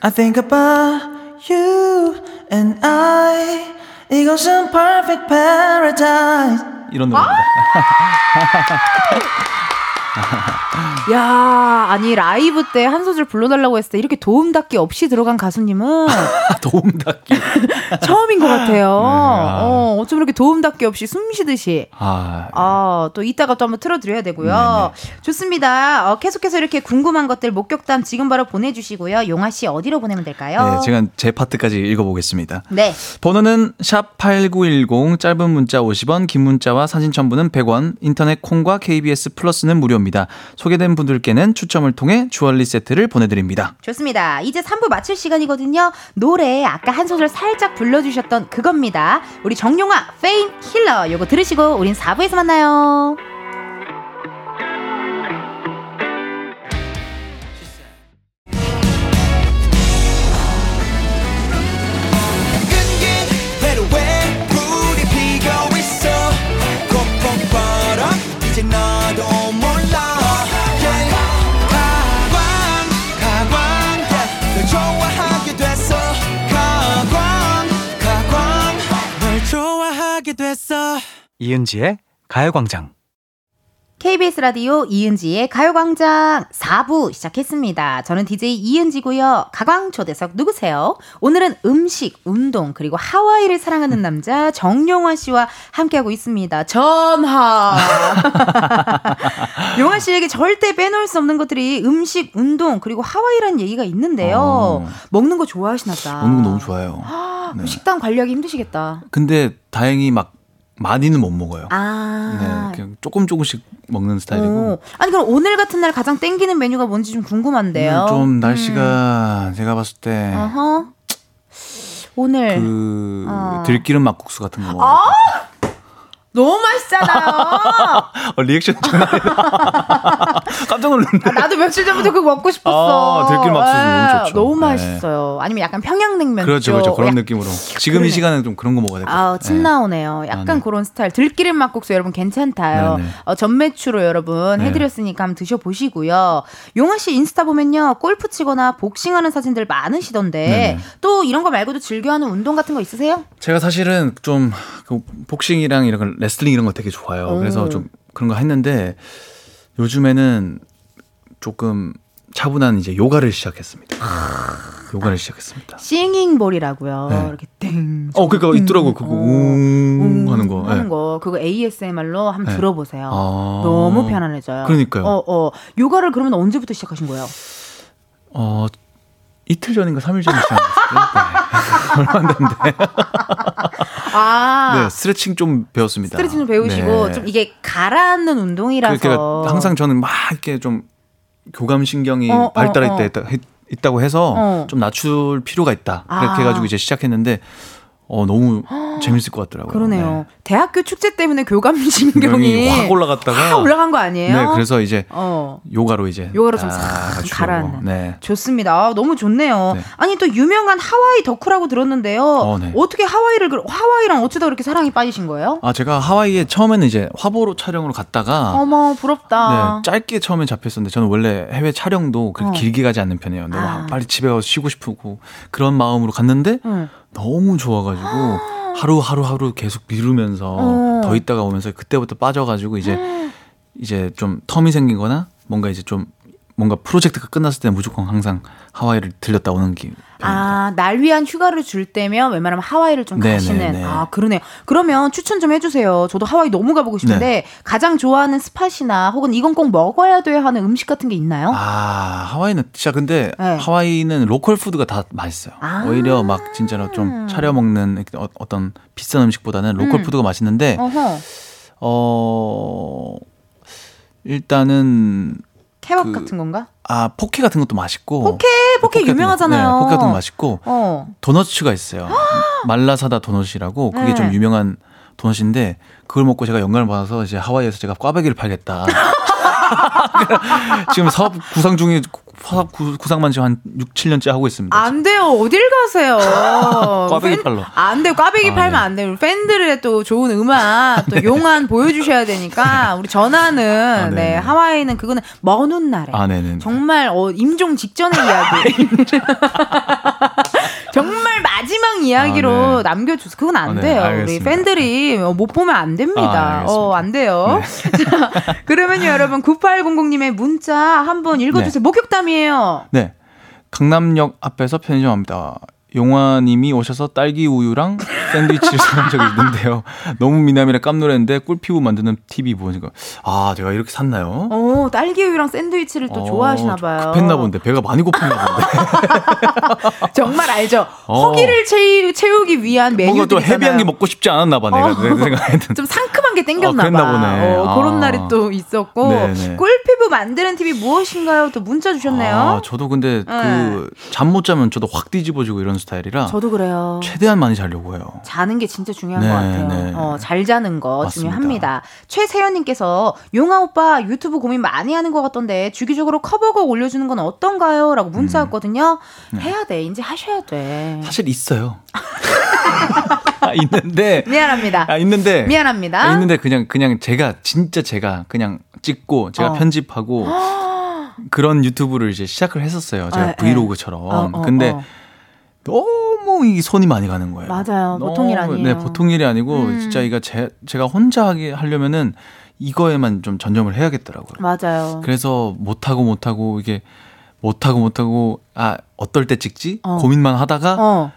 I think about you and I. 이것은 perfect paradise. 이런 노래입니다. 야, 아니 라이브 때 한 소절 불러달라고 했을 때 이렇게 도움 닫기 없이 들어간 가수님은 [laughs] 도움 닫기 [laughs] 처음인 것 같아요. 네, 아. 어, 어쩜 이렇게 도움 닫기 없이 숨 쉬듯이. 아, 아, 또 이따가 또 한번 틀어드려야 되고요. 네네. 네. 좋습니다. 어, 계속해서 이렇게 궁금한 것들 목격담 지금 바로 보내주시고요. 용아 씨 어디로 보내면 될까요? 네, 제가 제 파트까지 읽어보겠습니다. 네. 번호는 샵 #8910 짧은 문자 50원, 긴 문자와 사진 첨부는 100원, 인터넷 콩과 KBS 플러스는 무료 입니다. 소개된 분들께는 추첨을 통해 주얼리 세트를 보내드립니다. 좋습니다. 이제 3부 마칠 시간이거든요. 노래 아까 한 소절 살짝 불러주셨던 그겁니다. 우리 정용화 Pain Healer 요거 들으시고 우린 4부에서 만나요. 이은지의 가요광장. KBS 라디오 이은지의 가요광장 4부 시작했습니다. 저는 DJ 이은지고요. 가광 초대석 누구세요? 오늘은 음식, 운동, 그리고 하와이를 사랑하는 남자 정용화 씨와 함께하고 있습니다. 전하! [laughs] 용화 씨에게 절대 빼놓을 수 없는 것들이 음식, 운동, 그리고 하와이라는 얘기가 있는데요. 어. 먹는 거 좋아하시나 봐. 먹는 거 너무 좋아요. 네. 식당 관리하기 힘드시겠다. 근데 다행히 막 많이는 못 먹어요. 아. 네, 그냥 조금 조금씩 먹는 스타일이고. 오. 아니 그럼 오늘 같은 날 가장 땡기는 메뉴가 뭔지 좀 궁금한데요. 좀 날씨가 음. 제가 봤을 때 어허. 오늘 그 어. 들기름 막국수 같은 거. 아! 너무 맛있잖아요. [laughs] 어, 리액션 장난 아니다. [laughs] 깜짝 놀랐네. 아, 나도 며칠 전부터 그거 먹고 싶었어. 아, 들길 막국수 너무 네, 좋죠. 너무 네. 맛있어요. 아니면 약간 평양냉면. 그렇죠, 그렇죠. 그런 느낌으로. 지금 그러네. 이 시간에 좀 그런 거 먹어야 같아요. 아, 침 네. 나오네요. 약간 아, 네. 그런 스타일. 들기름 막국수 여러분 괜찮다요. 어, 전매추로 여러분 네. 해드렸으니까 한번 드셔보시고요. 용아 씨 인스타 보면요. 골프 치거나 복싱하는 사진들 많으시던데. 또 이런 거 말고도 즐겨하는 운동 같은 거 있으세요? 제가 사실은 좀그 복싱이랑 이런 레슬링 이런 거 되게 좋아요. 오. 그래서 좀 그런 거 했는데 요즘에는 조금 차분한 이제 요가를 시작했습니다. 요가를 시작했습니다. 싱잉볼이라고요. 네. 이렇게 땡. 어, 그니까 있더라고 그거 웅 하는 거. 하는 네. 거. 그거 ASMR로 한번 네. 들어보세요. 아~ 너무 편안해져요. 그러니까요. 어, 어. 요가를 그러면 언제부터 시작하신 거예요? 어, 이틀 전인가 3일 전에 시작했어요. 네. [laughs] 얼마 안 됐는데. 아. 네, 스트레칭 좀 배웠습니다. 스트레칭 좀 배우시고 네. 좀 이게 가라앉는 운동이라서. 그러니까 항상 저는 막 이렇게 좀 교감 신경이 어, 어 발달해 어, 어. 있다, 있다고 해서 어. 좀 낮출 필요가 있다. 그렇게 아. 해 가지고 이제 시작했는데 어 너무 재밌을 것 같더라고요. 그러네요. 네. 대학교 축제 때문에 교감 신경이 확 올라갔다가 확 올라간 거 아니에요? 네, 그래서 이제 어. 요가로 이제 요가로 좀싹 가라앉는. 네. 좋습니다. 아, 너무 좋네요. 네. 아니 또 유명한 하와이 덕후라고 들었는데요. 어, 네. 떻게 하와이를 하와이랑 어쩌다 그렇게 사랑이 빠지신 거예요? 아 제가 하와이에 처음에는 이제 화보로 촬영으로 갔다가 어머 부럽다. 네, 짧게 처음에 잡혔었는데 저는 원래 해외 촬영도 그렇게 어. 길게 가지 않는 편이에요. 너무 아. 빨리 집에 가서 쉬고 싶고 그런 마음으로 갔는데. 응. 너무 좋아가지고 하루 하루 하루 계속 미루면서 어. 더 있다가 오면서 그때부터 빠져가지고 이제 이제 좀 텀이 생긴거나 뭔가 이제 좀 뭔가 프로젝트가 끝났을 때 무조건 항상 하와이를 들렸다 오는 기. 아, 날 위한 휴가를 줄 때면 웬만하면 하와이를 좀 네네네. 가시는. 아, 그러네요. 그러면 추천 좀 해주세요. 저도 하와이 너무 가보고 싶은데 네. 가장 좋아하는 spot이나 혹은 이건 꼭 먹어야 돼 하는 음식 같은 게 있나요? 아, 하와이는 진짜 근데 네. 하와이는 local food가 다 맛있어요. 아~ 오히려 막 진짜로 좀 차려 먹는 어, 어떤 비싼 음식보다는 local 음. food가 맛있는데 어허. 어 일단은 케밥 그, 같은 건가? 아 포케 같은 것도 맛있고 포케 포케, 포케 유명하잖아요. 네, 포케 같은 거 맛있고 어. 도너츠가 있어요. [gasps] 말라사다 도넛이라고 그게 네. 좀 유명한 도넛인데 그걸 먹고 제가 영감을 받아서 이제 하와이에서 제가 꽈배기를 팔겠다. [laughs] [laughs] 지금 사업 구상 중에 사업 구, 구상만 지금 한 6, 7년째 하고 있습니다. 안 돼요. 어딜 가세요? [laughs] 꽈배기 팬, 팔러. 안 돼요. 꽈배기 아, 팔면 네. 안 돼요. 팬들의 또 좋은 음악, 또 [laughs] 네. 용안 보여주셔야 되니까 우리 전화는 아, 네. 네 하와이는 그거는 먼 훗날에 아, 정말 어, 임종 직전의 이야기. 정말 마지막 이야기로 아, 네. 남겨주세요. 그건 안 아, 네. 돼요. 알겠습니다. 우리 팬들이 못 보면 안 됩니다. 아, 어, 안 돼요. 네. [laughs] 자, 그러면요, 여러분, 9800님의 문자 한번 읽어주세요. 네. 목격담이에요. 네. 강남역 앞에서 편의점 합니다. 용화님이 오셔서 딸기 우유랑 샌드위치를 [laughs] 사온 적이 있는데요. 너무 미남이라 깜놀했는데 꿀피부 만드는 TV 보니까 아 제가 이렇게 샀나요? 어 딸기 우유랑 샌드위치를 또 어, 좋아하시나 봐요. 급했나 본데 배가 많이 고팠나 본데. [laughs] 정말 알죠. 어. 허기를 채우, 채우기 위한 메뉴. 뭔가 또 헤비한 게 먹고 싶지 않았나 봐 내가 어. 생각에는. [laughs] 좀 상큼한 게 땡겼나 어, 봐. 보네. 어, 그런 날이 또 있었고 네네. 꿀피부 만드는 TV 무엇인가요? 또 문자 주셨네요. 아, 저도 근데 네. 그잠 못 자면 저도 확 뒤집어지고 이런 스타일이라 저도 그래요. 최대한 많이 자려고 해요. 자는 게 진짜 중요한 네, 것 같아요. 네. 어, 잘 자는 거 맞습니다. 중요합니다. 최세연님께서 용아 오빠 유튜브 고민 많이 하는 것 같던데 주기적으로 커버곡 올려주는 건 어떤가요? 라고 문자 음. 왔거든요. 네. 해야 돼. 이제 하셔야 돼. 사실 있어요. [laughs] 아, 있는데 미안합니다. 아, 있는데 미안합니다. 아, 있는데 그냥 그냥 제가 진짜 제가 그냥 찍고 제가 어. 편집하고 [gasps] 그런 유튜브를 이제 시작을 했었어요. 제가 아, 네. 브이로그처럼. 어, 어, 근데 어. 너무 이 손이 많이 가는 거예요. 맞아요. 보통 일 아니에요. 네, 보통 일이 아니고 음. 진짜 이거 제, 제가 혼자 하게 하려면은 이거에만 좀 전념을 해야겠더라고요. 맞아요. 그래서 못 하고 못 하고 이게 못 하고 못 하고 아 어떨 때 찍지 어. 고민만 하다가 어.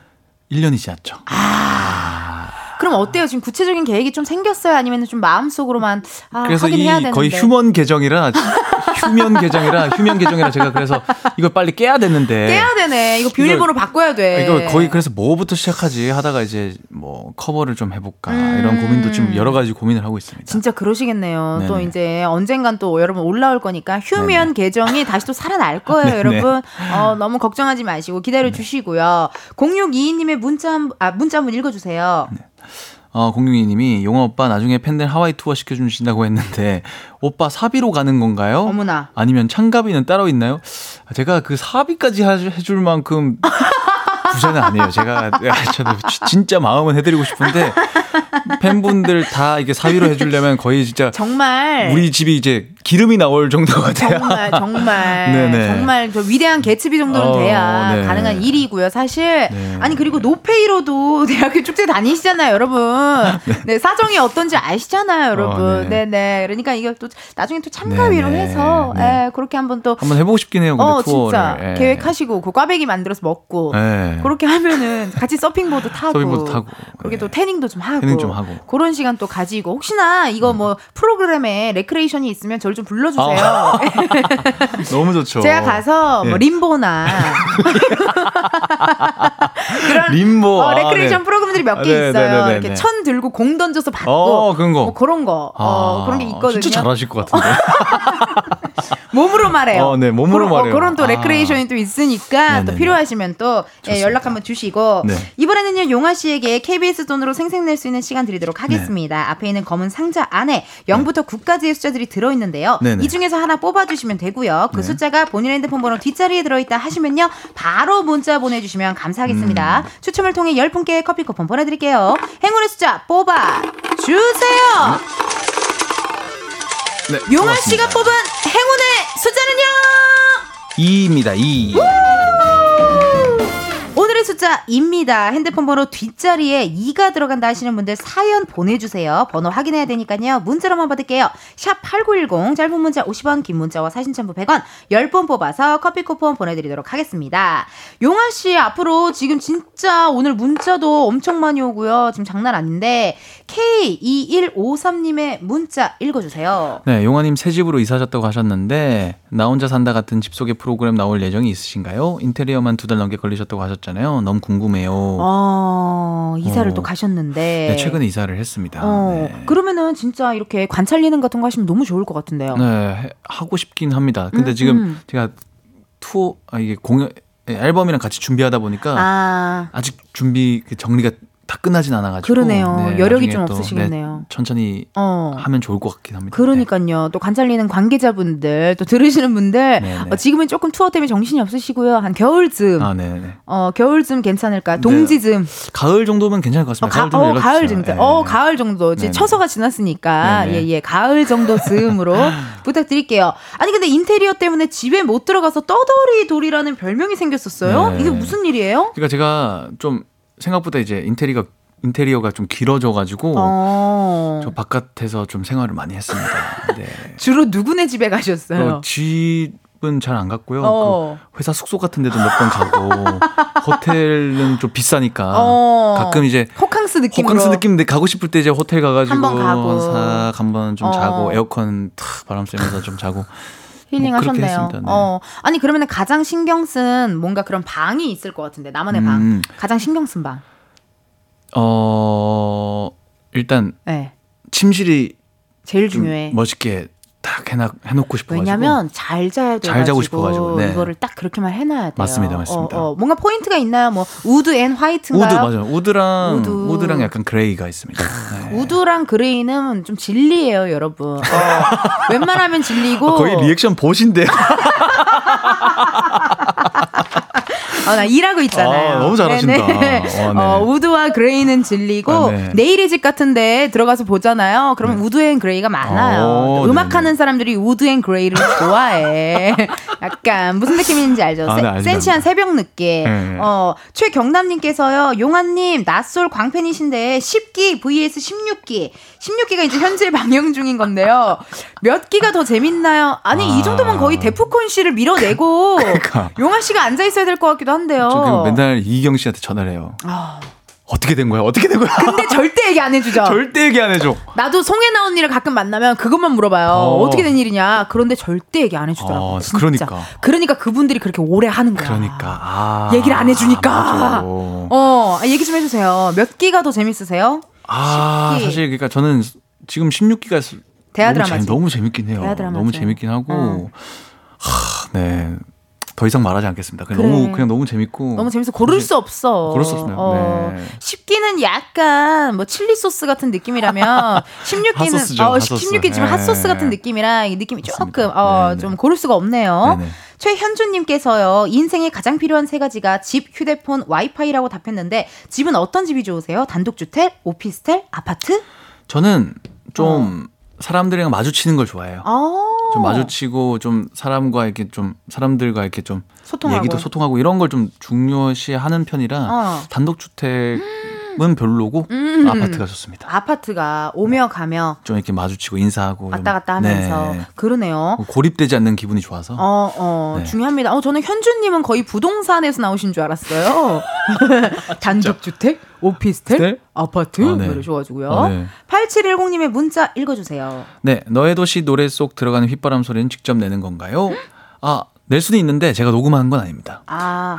1년이 지났죠. 아. 그럼 어때요? 지금 구체적인 계획이 좀 생겼어요? 아니면 좀 마음속으로만 아, 그래서 이 거의 휴먼 계정이라 휴면 계정이라 휴면 계정이라 제가 그래서 이걸 빨리 깨야 되는데 깨야 되네. 이거 비밀번호 바꿔야 돼. 이거 거의 그래서 뭐부터 시작하지 하다가 이제 뭐 커버를 좀 해볼까 음. 이런 고민도 지금 여러 가지 고민을 하고 있습니다. 진짜 그러시겠네요. 네네. 또 이제 언젠간 또 여러분 올라올 거니까 휴면 네네. 계정이 다시 또 살아날 거예요, [laughs] 여러분. 어, 너무 걱정하지 마시고 기다려 주시고요. 0622님의 문자 아 문자 한번 읽어주세요. 네. 어, 공룡이님이 용화 오빠 나중에 팬들 하와이 투어 시켜주신다고 했는데 오빠 사비로 가는 건가요? 어머나. 아니면 참가비는 따로 있나요? 제가 그 사비까지 해줄 만큼 부자는 아니에요. 제가 저도 진짜 마음은 해드리고 싶은데 팬분들 다 이게 사위로 해주려면 거의 진짜 정말 우리 집이 이제 기름이 나올 정도가 돼야 정말 정말 네네. [laughs] 정말 저 위대한 개츠비 정도는 어, 돼야 네. 가능한 일이고요. 사실 네. 아니 그리고 no pay로도 [laughs] 대학교 축제 다니시잖아요, 여러분. [laughs] 네. 네. 사정이 어떤지 아시잖아요, 여러분. 어, 네. 네 그러니까 이게 또 나중에 또 참가비로 네네. 해서 네. 예, 그렇게 한번 또 한번 해보고 싶긴 해요. 어, 투어를. 진짜 예. 계획하시고 그 꽈배기 만들어서 먹고 네. 그렇게 하면은 같이 서핑보드 타고 서핑보드 타고 그렇게 또 태닝도 좀 하고 태닝 좀 하고 그런 시간 또 가지고 혹시나 이거 뭐 음. 프로그램에 레크레이션이 있으면 저를 좀 불러주세요. 아. [laughs] 너무 좋죠. 제가 가서 뭐 네. 림보나 [laughs] 그런 림보 어, 레크레이션 아, 네. 프로그램들이 몇개 아, 네, 있어요. 네, 네, 이렇게 천 들고 공 던져서 받고 어, 그런 거 뭐 그런 거 어, 아, 그런 게 있거든요. 진짜 잘하실 것 같은데. [laughs] [laughs] 몸으로 말해요. 어, 네, 몸으로 그런, 말해요. 어, 그런 또 레크레이션이 또 있으니까 또 필요하시면 또 예, 연락 한번 주시고 이번에는요 용화 씨에게 KBS 돈으로 생색낼 수 있는 시간 드리도록 하겠습니다. 앞에 있는 검은 상자 안에 0부터 9까지의 숫자들이 들어있는데요. 네네. 이 중에서 하나 뽑아주시면 되고요. 그 네. 숫자가 본인 핸드폰 번호 뒷자리에 들어있다 하시면요. 바로 문자 보내주시면 감사하겠습니다. 음. 추첨을 통해 10분께 커피 쿠폰 보내드릴게요. 행운의 숫자 뽑아 주세요. 네, 용아 씨가 뽑은 행운의 숫자는요? 2입니다. 2. 오늘의 숫자 입니다. 핸드폰 번호 뒷자리에 2가 들어간다 하시는 분들 사연 보내주세요. 번호 확인해야 되니까요. 문자로만 받을게요. 샵 8910 짧은 문자 50원 긴 문자와 사진 첨부 100원 10번 뽑아서 커피 쿠폰 보내드리도록 하겠습니다. 용아 씨 앞으로 지금 진짜 오늘 문자도 엄청 많이 오고요. 지금 장난 아닌데 K2153님의 문자 읽어주세요. 네, 용아님 새 집으로 이사하셨다고 하셨는데 나 혼자 산다 같은 집 소개 프로그램 나올 예정이 있으신가요? 인테리어만 두 달 넘게 걸리셨다고 하셨잖아요. 너무 궁금해요. 어, 이사를 어. 또 가셨는데. 네, 최근에 이사를 했습니다. 어, 네. 그러면은 진짜 이렇게 관찰 예능 같은 거 하시면 너무 좋을 것 같은데요. 네, 하고 싶긴 합니다. 근데 음, 지금 음. 제가 투어 아 이게 공연 앨범이랑 같이 준비하다 보니까 아. 직 준비 그 정리가 다 끝나진 않아가지고 그러네요. 네, 여력이 좀 없으시겠네요. 네, 천천히 어. 하면 좋을 것 같긴 합니다. 그러니까요. 네. 또 관찰리는 관계자분들 또 들으시는 분들 네, 네. 어, 지금은 조금 투어 때문에 정신이 없으시고요. 한 겨울쯤 아, 네, 어 겨울쯤 괜찮을까? 동지쯤 가을 정도면 괜찮을 것 같습니다. 어, 가, 을 어, 가을 정도. 어 가을 정도. 이제 처서가 지났으니까 예예 예, 가을 정도 즈음으로 [laughs] 부탁드릴게요. 아니 근데 인테리어 때문에 집에 못 들어가서 떠돌이 돌이라는 별명이 생겼었어요. 이게 무슨 일이에요? 그러니까 제가 좀 생각보다 이제 인테리어가 인테리어가 좀 길어져가지고 어. 저 바깥에서 좀 생활을 많이 했습니다. [laughs] 네. 주로 누구네 집에 가셨어요? 어, 집은 잘 안 갔고요. 어. 그 회사 숙소 같은 데도 몇 번 가고 호텔은 좀 비싸니까 어. 가끔 이제 호캉스 느낌 호캉스 느낌인데 가고 싶을 때 이제 호텔 가가지고 한번 가고 싹 한번 좀 자고 어. 에어컨 탁 바람 쐬면서 좀 자고 힐링하셨네요. 뭐 네. 어. 아니 그러면 가장 신경 쓴 뭔가 그런 방이 있을 것 같은데 나만의 음. 방 가장 신경 쓴 방. 어 일단 네. 침실이 제일 중요해. 멋있게 딱 해놔, 해놓고 싶어 왜냐면 잘 자야 돼. 잘 자고 싶어가지고 네. 이거를 딱 그렇게만 해놔야 돼요. 맞습니다, 맞습니다. 어, 어. 뭔가 포인트가 있나요? 뭐 wood and white인가요? wood 맞아요. wood랑 wood. wood랑 약간 gray가 있습니다. 네. wood랑 gray는 좀 진리예요, 여러분. 어, [laughs] 웬만하면 진리고 아, 거의 리액션 보신데요. [laughs] 어, 나 일하고 있잖아요. 아, 너무 잘하신다. 네, 네. 와, 네. 어, wood와 gray는 진리고 아, 네. 네일의 집 같은데 들어가서 보잖아요. 그러면 네. wood and gray가 많아요. 오, 어, 음악하는 사람들이 wood and gray를 좋아해. [laughs] 약간 무슨 느낌인지 알죠? 아, 세, 센치한 새벽 늦게. 어, 최경남님께서요. 용화님 나솔 광팬이신데 10기 vs 16기. 16기가 이제 현재 방영 중인 건데요. 몇 기가 더 재밌나요? 아니 아. 이 정도면 거의 데프콘 씨를 밀어내고 [laughs] 그러니까. 용환 씨가 앉아 있어야 될 것 같기도 한데요. 저 맨날 이경 씨한테 전화를 해요. 아. 어떻게 된 거야? 어떻게 된 거야? 근데 절대 얘기 안 해주죠. [laughs] 절대 얘기 안 해줘. 나도 송혜나 언니를 가끔 만나면 그것만 물어봐요. 어. 떻게된 일이냐? 그런데 절대 얘기 안 해주더라고. 어, 진짜. 그러니까. 그러니까 그분들이 그렇게 오래 하는 거야. 그러니까. 아. 얘기를 안 해주니까. 아, 어, 얘기 좀 해주세요. 몇 기가 더 재밌으세요? 아, 10기. 사실 그러니까 저는 지금 16기가 대하 드라마 너무, 너무 재밌긴 해요. 너무 재밌긴 하고. 어. 하, 네. 더 이상 말하지 않겠습니다. 그냥 그래. 너무 그냥 너무 재밌고 너무 재밌어 고를 수 없어. 고를 수 없네요. 어. 네. 10기는 약간 뭐 칠리 소스 같은 느낌이라면 [laughs] 16기는 핫소스죠, 어 핫소스. 16기 지금 네. 핫소스 같은 느낌이라 이 느낌이 맞습니다. 조금 어좀 네, 고를 수가 없네요. 네네. 최현주님께서요, 인생에 가장 필요한 세 가지가 집, 휴대폰, 와이파이라고 답했는데, 집은 어떤 집이 좋으세요? 단독주택, 오피스텔, 아파트? 저는 좀 어. 사람들이랑 마주치는 걸 좋아해요. 아~ 좀 마주치고 좀 사람과 이렇게 좀 사람들과 이렇게 좀 소통하고. 얘기도 소통하고 이런 걸 좀 중요시하는 편이라 어. 단독 주택 은 별로고 음. 아파트가 좋습니다. 아파트가 오며 가며 좀 이렇게 마주치고 인사하고 왔다 갔다 하면서 네. 그러네요. 뭐 고립되지 않는 기분이 좋아서. 어, 어 네. 중요합니다. 어 저는 현주님은 거의 부동산에서 나오신 줄 알았어요. [laughs] 단독주택, 오피스텔, 스텔? 아파트 아, 네. 이러셔가지고요. 아, 네. 8710님의 문자 읽어주세요. 네, 너의 도시 노래 속 들어가는 휘바람 소리는 직접 내는 건가요? 아, 낼 수는 있는데 제가 녹음한 건 아닙니다. 아.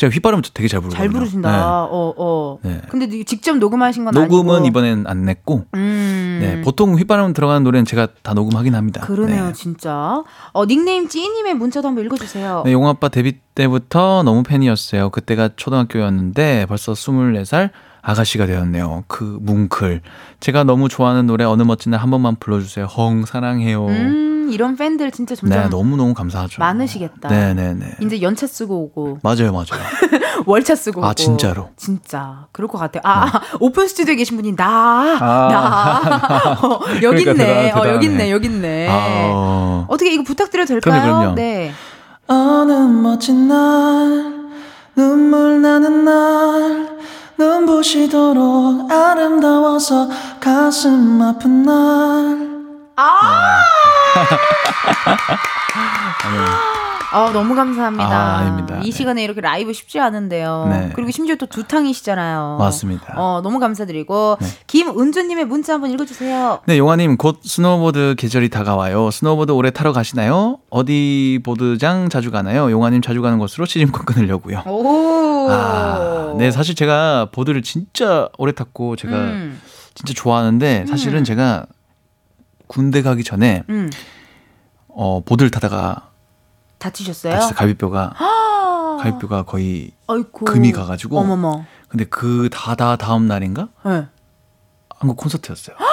제가 휘바람 되게 잘 부르거든요. 잘 부르신다. 네. 어, 어. 네. 근데 직접 녹음하신 건 녹음은 아니고. 이번엔 안 냈고. 음. 네, 보통 휘바람 들어가는 노래는 제가 다 녹음하긴 합니다. 그러네요, 네. 진짜. 어, 닉네임 찌님의 문자도 한번 읽어주세요. 네, 용아빠 데뷔 때부터 너무 팬이었어요. 그때가 초등학교였는데 벌써 24살 아가씨가 되었네요. 그 뭉클. 제가 너무 좋아하는 노래 어느 멋진 날 한 번만 불러주세요. 헝 사랑해요. 음, 이런 팬들 진짜 점점 네, 너무 너무 감사하죠. 많으시겠다. 네네네. 네, 네. 이제 연차 쓰고 오고. 맞아요, 맞아요. [laughs] 월차 쓰고 아, 오고. 진짜로. 진짜 그럴 것 같아요. 아, 네. [laughs] 오픈 스튜디오에 계신 분이 나, 아, 나. [laughs] 어, 여기 그러니까 있네. 어, 여기 있네. 여기 있네. 아, 어. 어떻게 이거 부탁드려도 될까요? 그럼요, 그럼요. 네. 어느 멋진 날 눈물 나는 날 눈부시도록 아름다워서 가슴 아픈 날. 아! 아, 너무 감사합니다. 아. 이 네. 시간에 이렇게 라이브 쉽지 않은데요. 네. 그리고 심지어 또 두 탕이시잖아요. 맞습니다. 어, 너무 감사드리고 네. 김은주님의 문자 한번 읽어주세요. 네, 용화님 곧 스노보드 계절이 다가와요. 스노보드 올해 타러 가시나요? 어디 보드장 자주 가나요? 용화님 자주 가는 곳으로 시즌권 끊으려고요. 오. 아, 네, 사실 제가 보드를 진짜 오래 탔고 제가 음. 진짜 좋아하는데 사실은 음. 제가 군대 가기 전에. 음. 어, 보드를 타다가 다치셨어요? 다쳤어요. 갈비뼈가 [gasps] 갈비뼈가 거의 아이고. 금이 가가지고. 어머머. 근데 그 다다 다음 날인가 네. 한국 콘서트였어요. [gasps]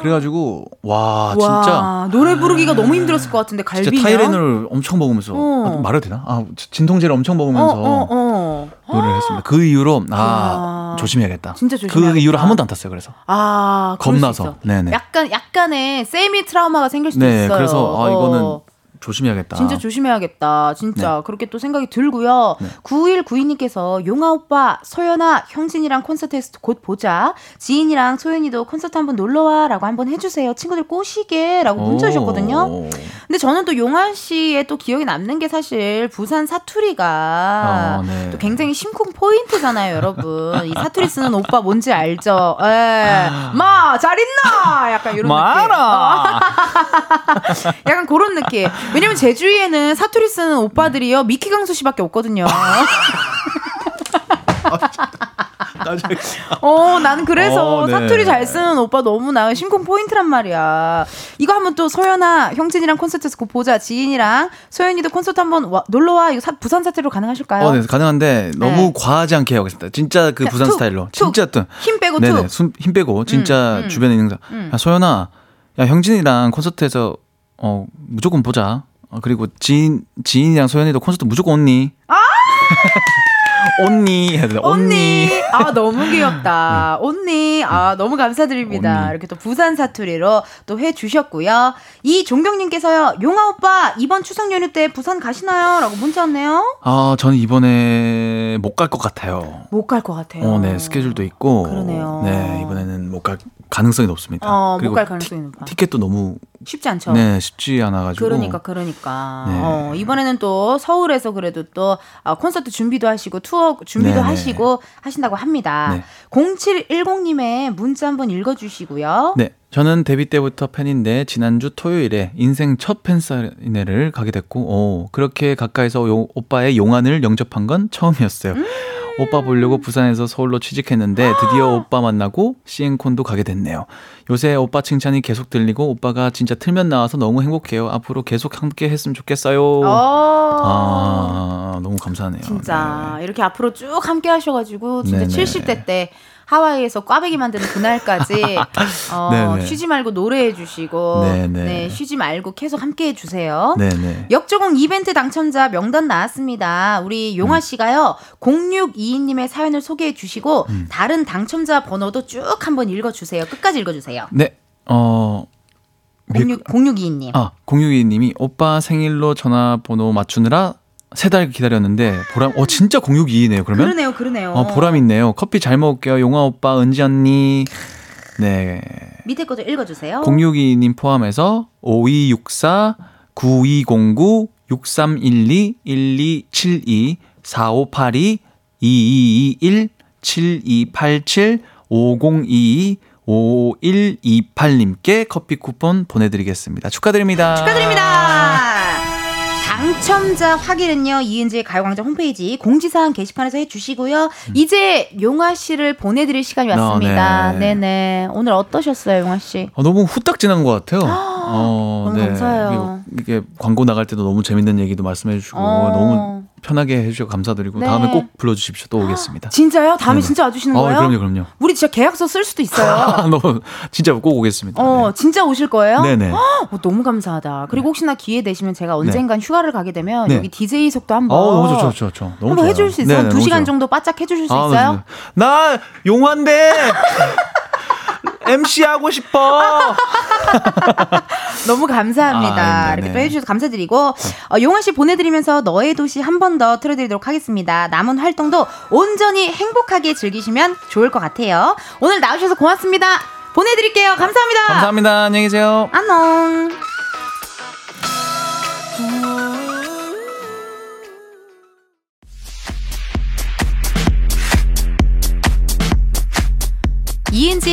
그래가지고 와 진짜 와, 노래 부르기가 너무 힘들었을 것 같은데 갈비면 진짜 타이레놀을 엄청 먹으면서 어. 아, 말해도 되나? 아 진통제를 엄청 먹으면서 어, 어, 어. 노래를 했습니다. 그 이후로 아 와. 조심해야겠다. 진짜 조심해야겠다. 그 이후로 한 번도 안 탔어요. 그래서 아, 겁나서. 네네. 약간 약간의 세미 트라우마가 생길 수도 네, 있어요. 그래서 아 이거는 어. 조심해야겠다. 진짜 조심해야겠다. 진짜 그렇게 또 생각이 들고요. 네. 9192님께서 용아 오빠, 소연아, 형진이랑 콘서트에서 곧 보자. 지인이랑 소연이도 콘서트 한번 놀러 와라고 한번 해주세요. 친구들 꼬시게라고 문자 오. 주셨거든요. 근데 저는 또 용아 씨의 또 기억에 남는 게 사실 부산 사투리가 아, 네. 또 굉장히 심쿵 포인트잖아요, 여러분. 이 사투리 쓰는 오빠 뭔지 알죠? 에, 마, 잘 있나? 약간 이런 느낌. 마라. [laughs] 약간 그런 느낌. 왜냐면 제 주위에는 사투리 쓰는 오빠들이요 미키 강수 씨밖에 없거든요. [laughs] [laughs] 어, 나는 그래서 어, 네. 사투리 잘 쓰는 오빠 너무 나 심쿵 포인트란 말이야. 이거 한번 또 소연아, 형진이랑 콘서트에서 곧 보자. 지인이랑 소연이도 콘서트 한번 와- 놀러 와. 이거 사- 부산 사투리로 가능하실까요? 어, 네, 가능한데 너무 네. 과하지 않게 하겠습니다. 진짜 그 자, 부산 툭, 스타일로. 툭. 진짜 또힘 빼고 네네 툭. 숨, 힘 빼고 진짜 음, 음. 주변에 있는 사람. 음. 야 소연아, 야 형진이랑 콘서트에서 어 무조건 보자. 어, 그리고 지인 지인이랑 소연이도 콘서트 무조건? 온니 해야 돼. 언니. 온니. 아, 너무 귀엽다. [laughs] 언니. 아, 너무 감사드립니다. 언니. 이렇게 또 부산 사투리로 또 해 주셨고요. 이 종경님께서요, 용아 오빠, 이번 추석 연휴 때 부산 가시나요? 라고 문자 왔네요. 아 저는 이번에 못 갈 것 같아요. 못 갈 것 같아요. 어, 네 스케줄도 있고. 그러네요. 네 이번에는 못 갈 가능성이 높습니다. 어, 못 그리고 갈 가능성이 높아. 티켓도 너무 쉽지 않죠. 네 쉽지 않아가지고. 그러니까 그러니까 네. 어, 이번에는 또 서울에서 그래도 또 어, 콘서트 준비도 하시고 투어 준비도 네네. 하시고 하신다고 합니다. 네. 0710님의 문자 한번 읽어주시고요. 네, 저는 데뷔 때부터 팬인데 지난주 토요일에 인생 첫 팬사인회를 가게 됐고, 오, 그렇게 가까이서 요, 오빠의 용안을 영접한 건 처음이었어요. 음. 오빠 보려고 부산에서 서울로 취직했는데 드디어 오빠 만나고 시앵콘도 가게 됐네요. 요새 오빠 칭찬이 계속 들리고 오빠가 진짜 틀면 나와서 너무 행복해요. 앞으로 계속 함께 했으면 좋겠어요. 어. 아, 너무 감사하네요. 진짜 이렇게 앞으로 쭉 함께 하셔가지고 진짜 네네. 70대 때 하와이에서 꽈배기 만드는 그날까지 [laughs] 어. 쉬지 말고 노래해 주시고. 네, 쉬지 말고 계속 함께 해 주세요. 역조공 이벤트 당첨자 명단 나왔습니다. 우리 용화 음. 씨가요. 0622님의 사연을 소개해 주시고 음. 다른 당첨자 번호도 쭉 한번 읽어 주세요. 끝까지 읽어 주세요. 네, 어, 06 0622님. 아, 062님이 오빠 생일로 전화번호 맞추느라 세 달 기다렸는데 보람 어 진짜 062네요. 그러면 그러네요. 그러네요. 어 보람 있네요. 커피 잘 먹을게요. 용아 오빠, 은지 언니. 네. 밑에 거좀 읽어 주세요. 062님 포함해서 5264 9209 6312 1272 4582 2221 7287 5022 5128님께 커피 쿠폰 보내드리겠습니다. 축하드립니다. 축하드립니다. 당첨자 확인은요 이은지의 가요광장 홈페이지 공지사항 게시판에서 해주시고요. 이제 용화 씨를 보내드릴 시간이 왔습니다. 음. 어, 네. 네네. 오늘 어떠셨어요, 용화 씨? 어, 너무 후딱 지난 것 같아요. [gasps] 어, 너무 감사해요. 이게, 이게 광고 나갈 때도 너무 재밌는 얘기도 말씀해주시고 어. 너무 편하게 해주셔서 감사드리고 네. 다음에 꼭 불러주십시오. 또 오겠습니다. 진짜요? 다음에 네네. 진짜 와주시는 어, 거예요? 그럼요, 그럼요. 우리 진짜 계약서 쓸 수도 있어요. [laughs] 아, 너무 진짜 꼭 오겠습니다. 어, 진짜 오실 거예요? 네. 네네. 어, 너무 감사하다. 그리고 혹시나 기회 되시면 제가 언젠간 휴가를 가게 되면 네. 여기 DJ석도 한번 어, 너무 좋죠, 좋죠, 좋죠. 너무 한번 좋아요. 해줄 수 있어요? 네네, 두 너무 시간 좋아요. 정도 바짝 해주실 수 아, 있어요? 나 용환대 [laughs] MC 하고 싶어. [laughs] 너무 감사합니다. 아, 네네. 이렇게 또 해주셔서 감사드리고 어, 용화 씨 보내드리면서 너의 도시 한 번 더 틀어드리도록 하겠습니다. 남은 활동도 온전히 행복하게 즐기시면 좋을 것 같아요. 오늘 나오셔서 고맙습니다. 보내드릴게요. 감사합니다. 감사합니다. 안녕히 계세요. 안녕.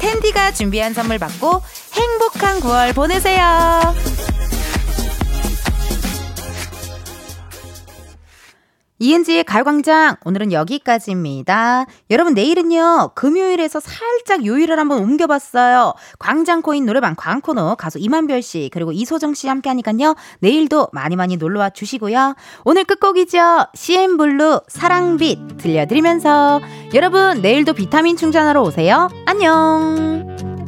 텐디가 준비한 선물 받고 행복한 9월 보내세요. 이은지의 가요광장 오늘은 여기까지입니다. 여러분 내일은요 금요일에서 살짝 요일을 한번 옮겨봤어요. 광장코인 노래방 광코노 가수 이만별 씨 그리고 이소정 씨 함께하니까요 내일도 많이 많이 놀러와 주시고요. 오늘 끝곡이죠 CN블루 사랑빛 들려드리면서 여러분 내일도 비타민 충전하러 오세요. 안녕.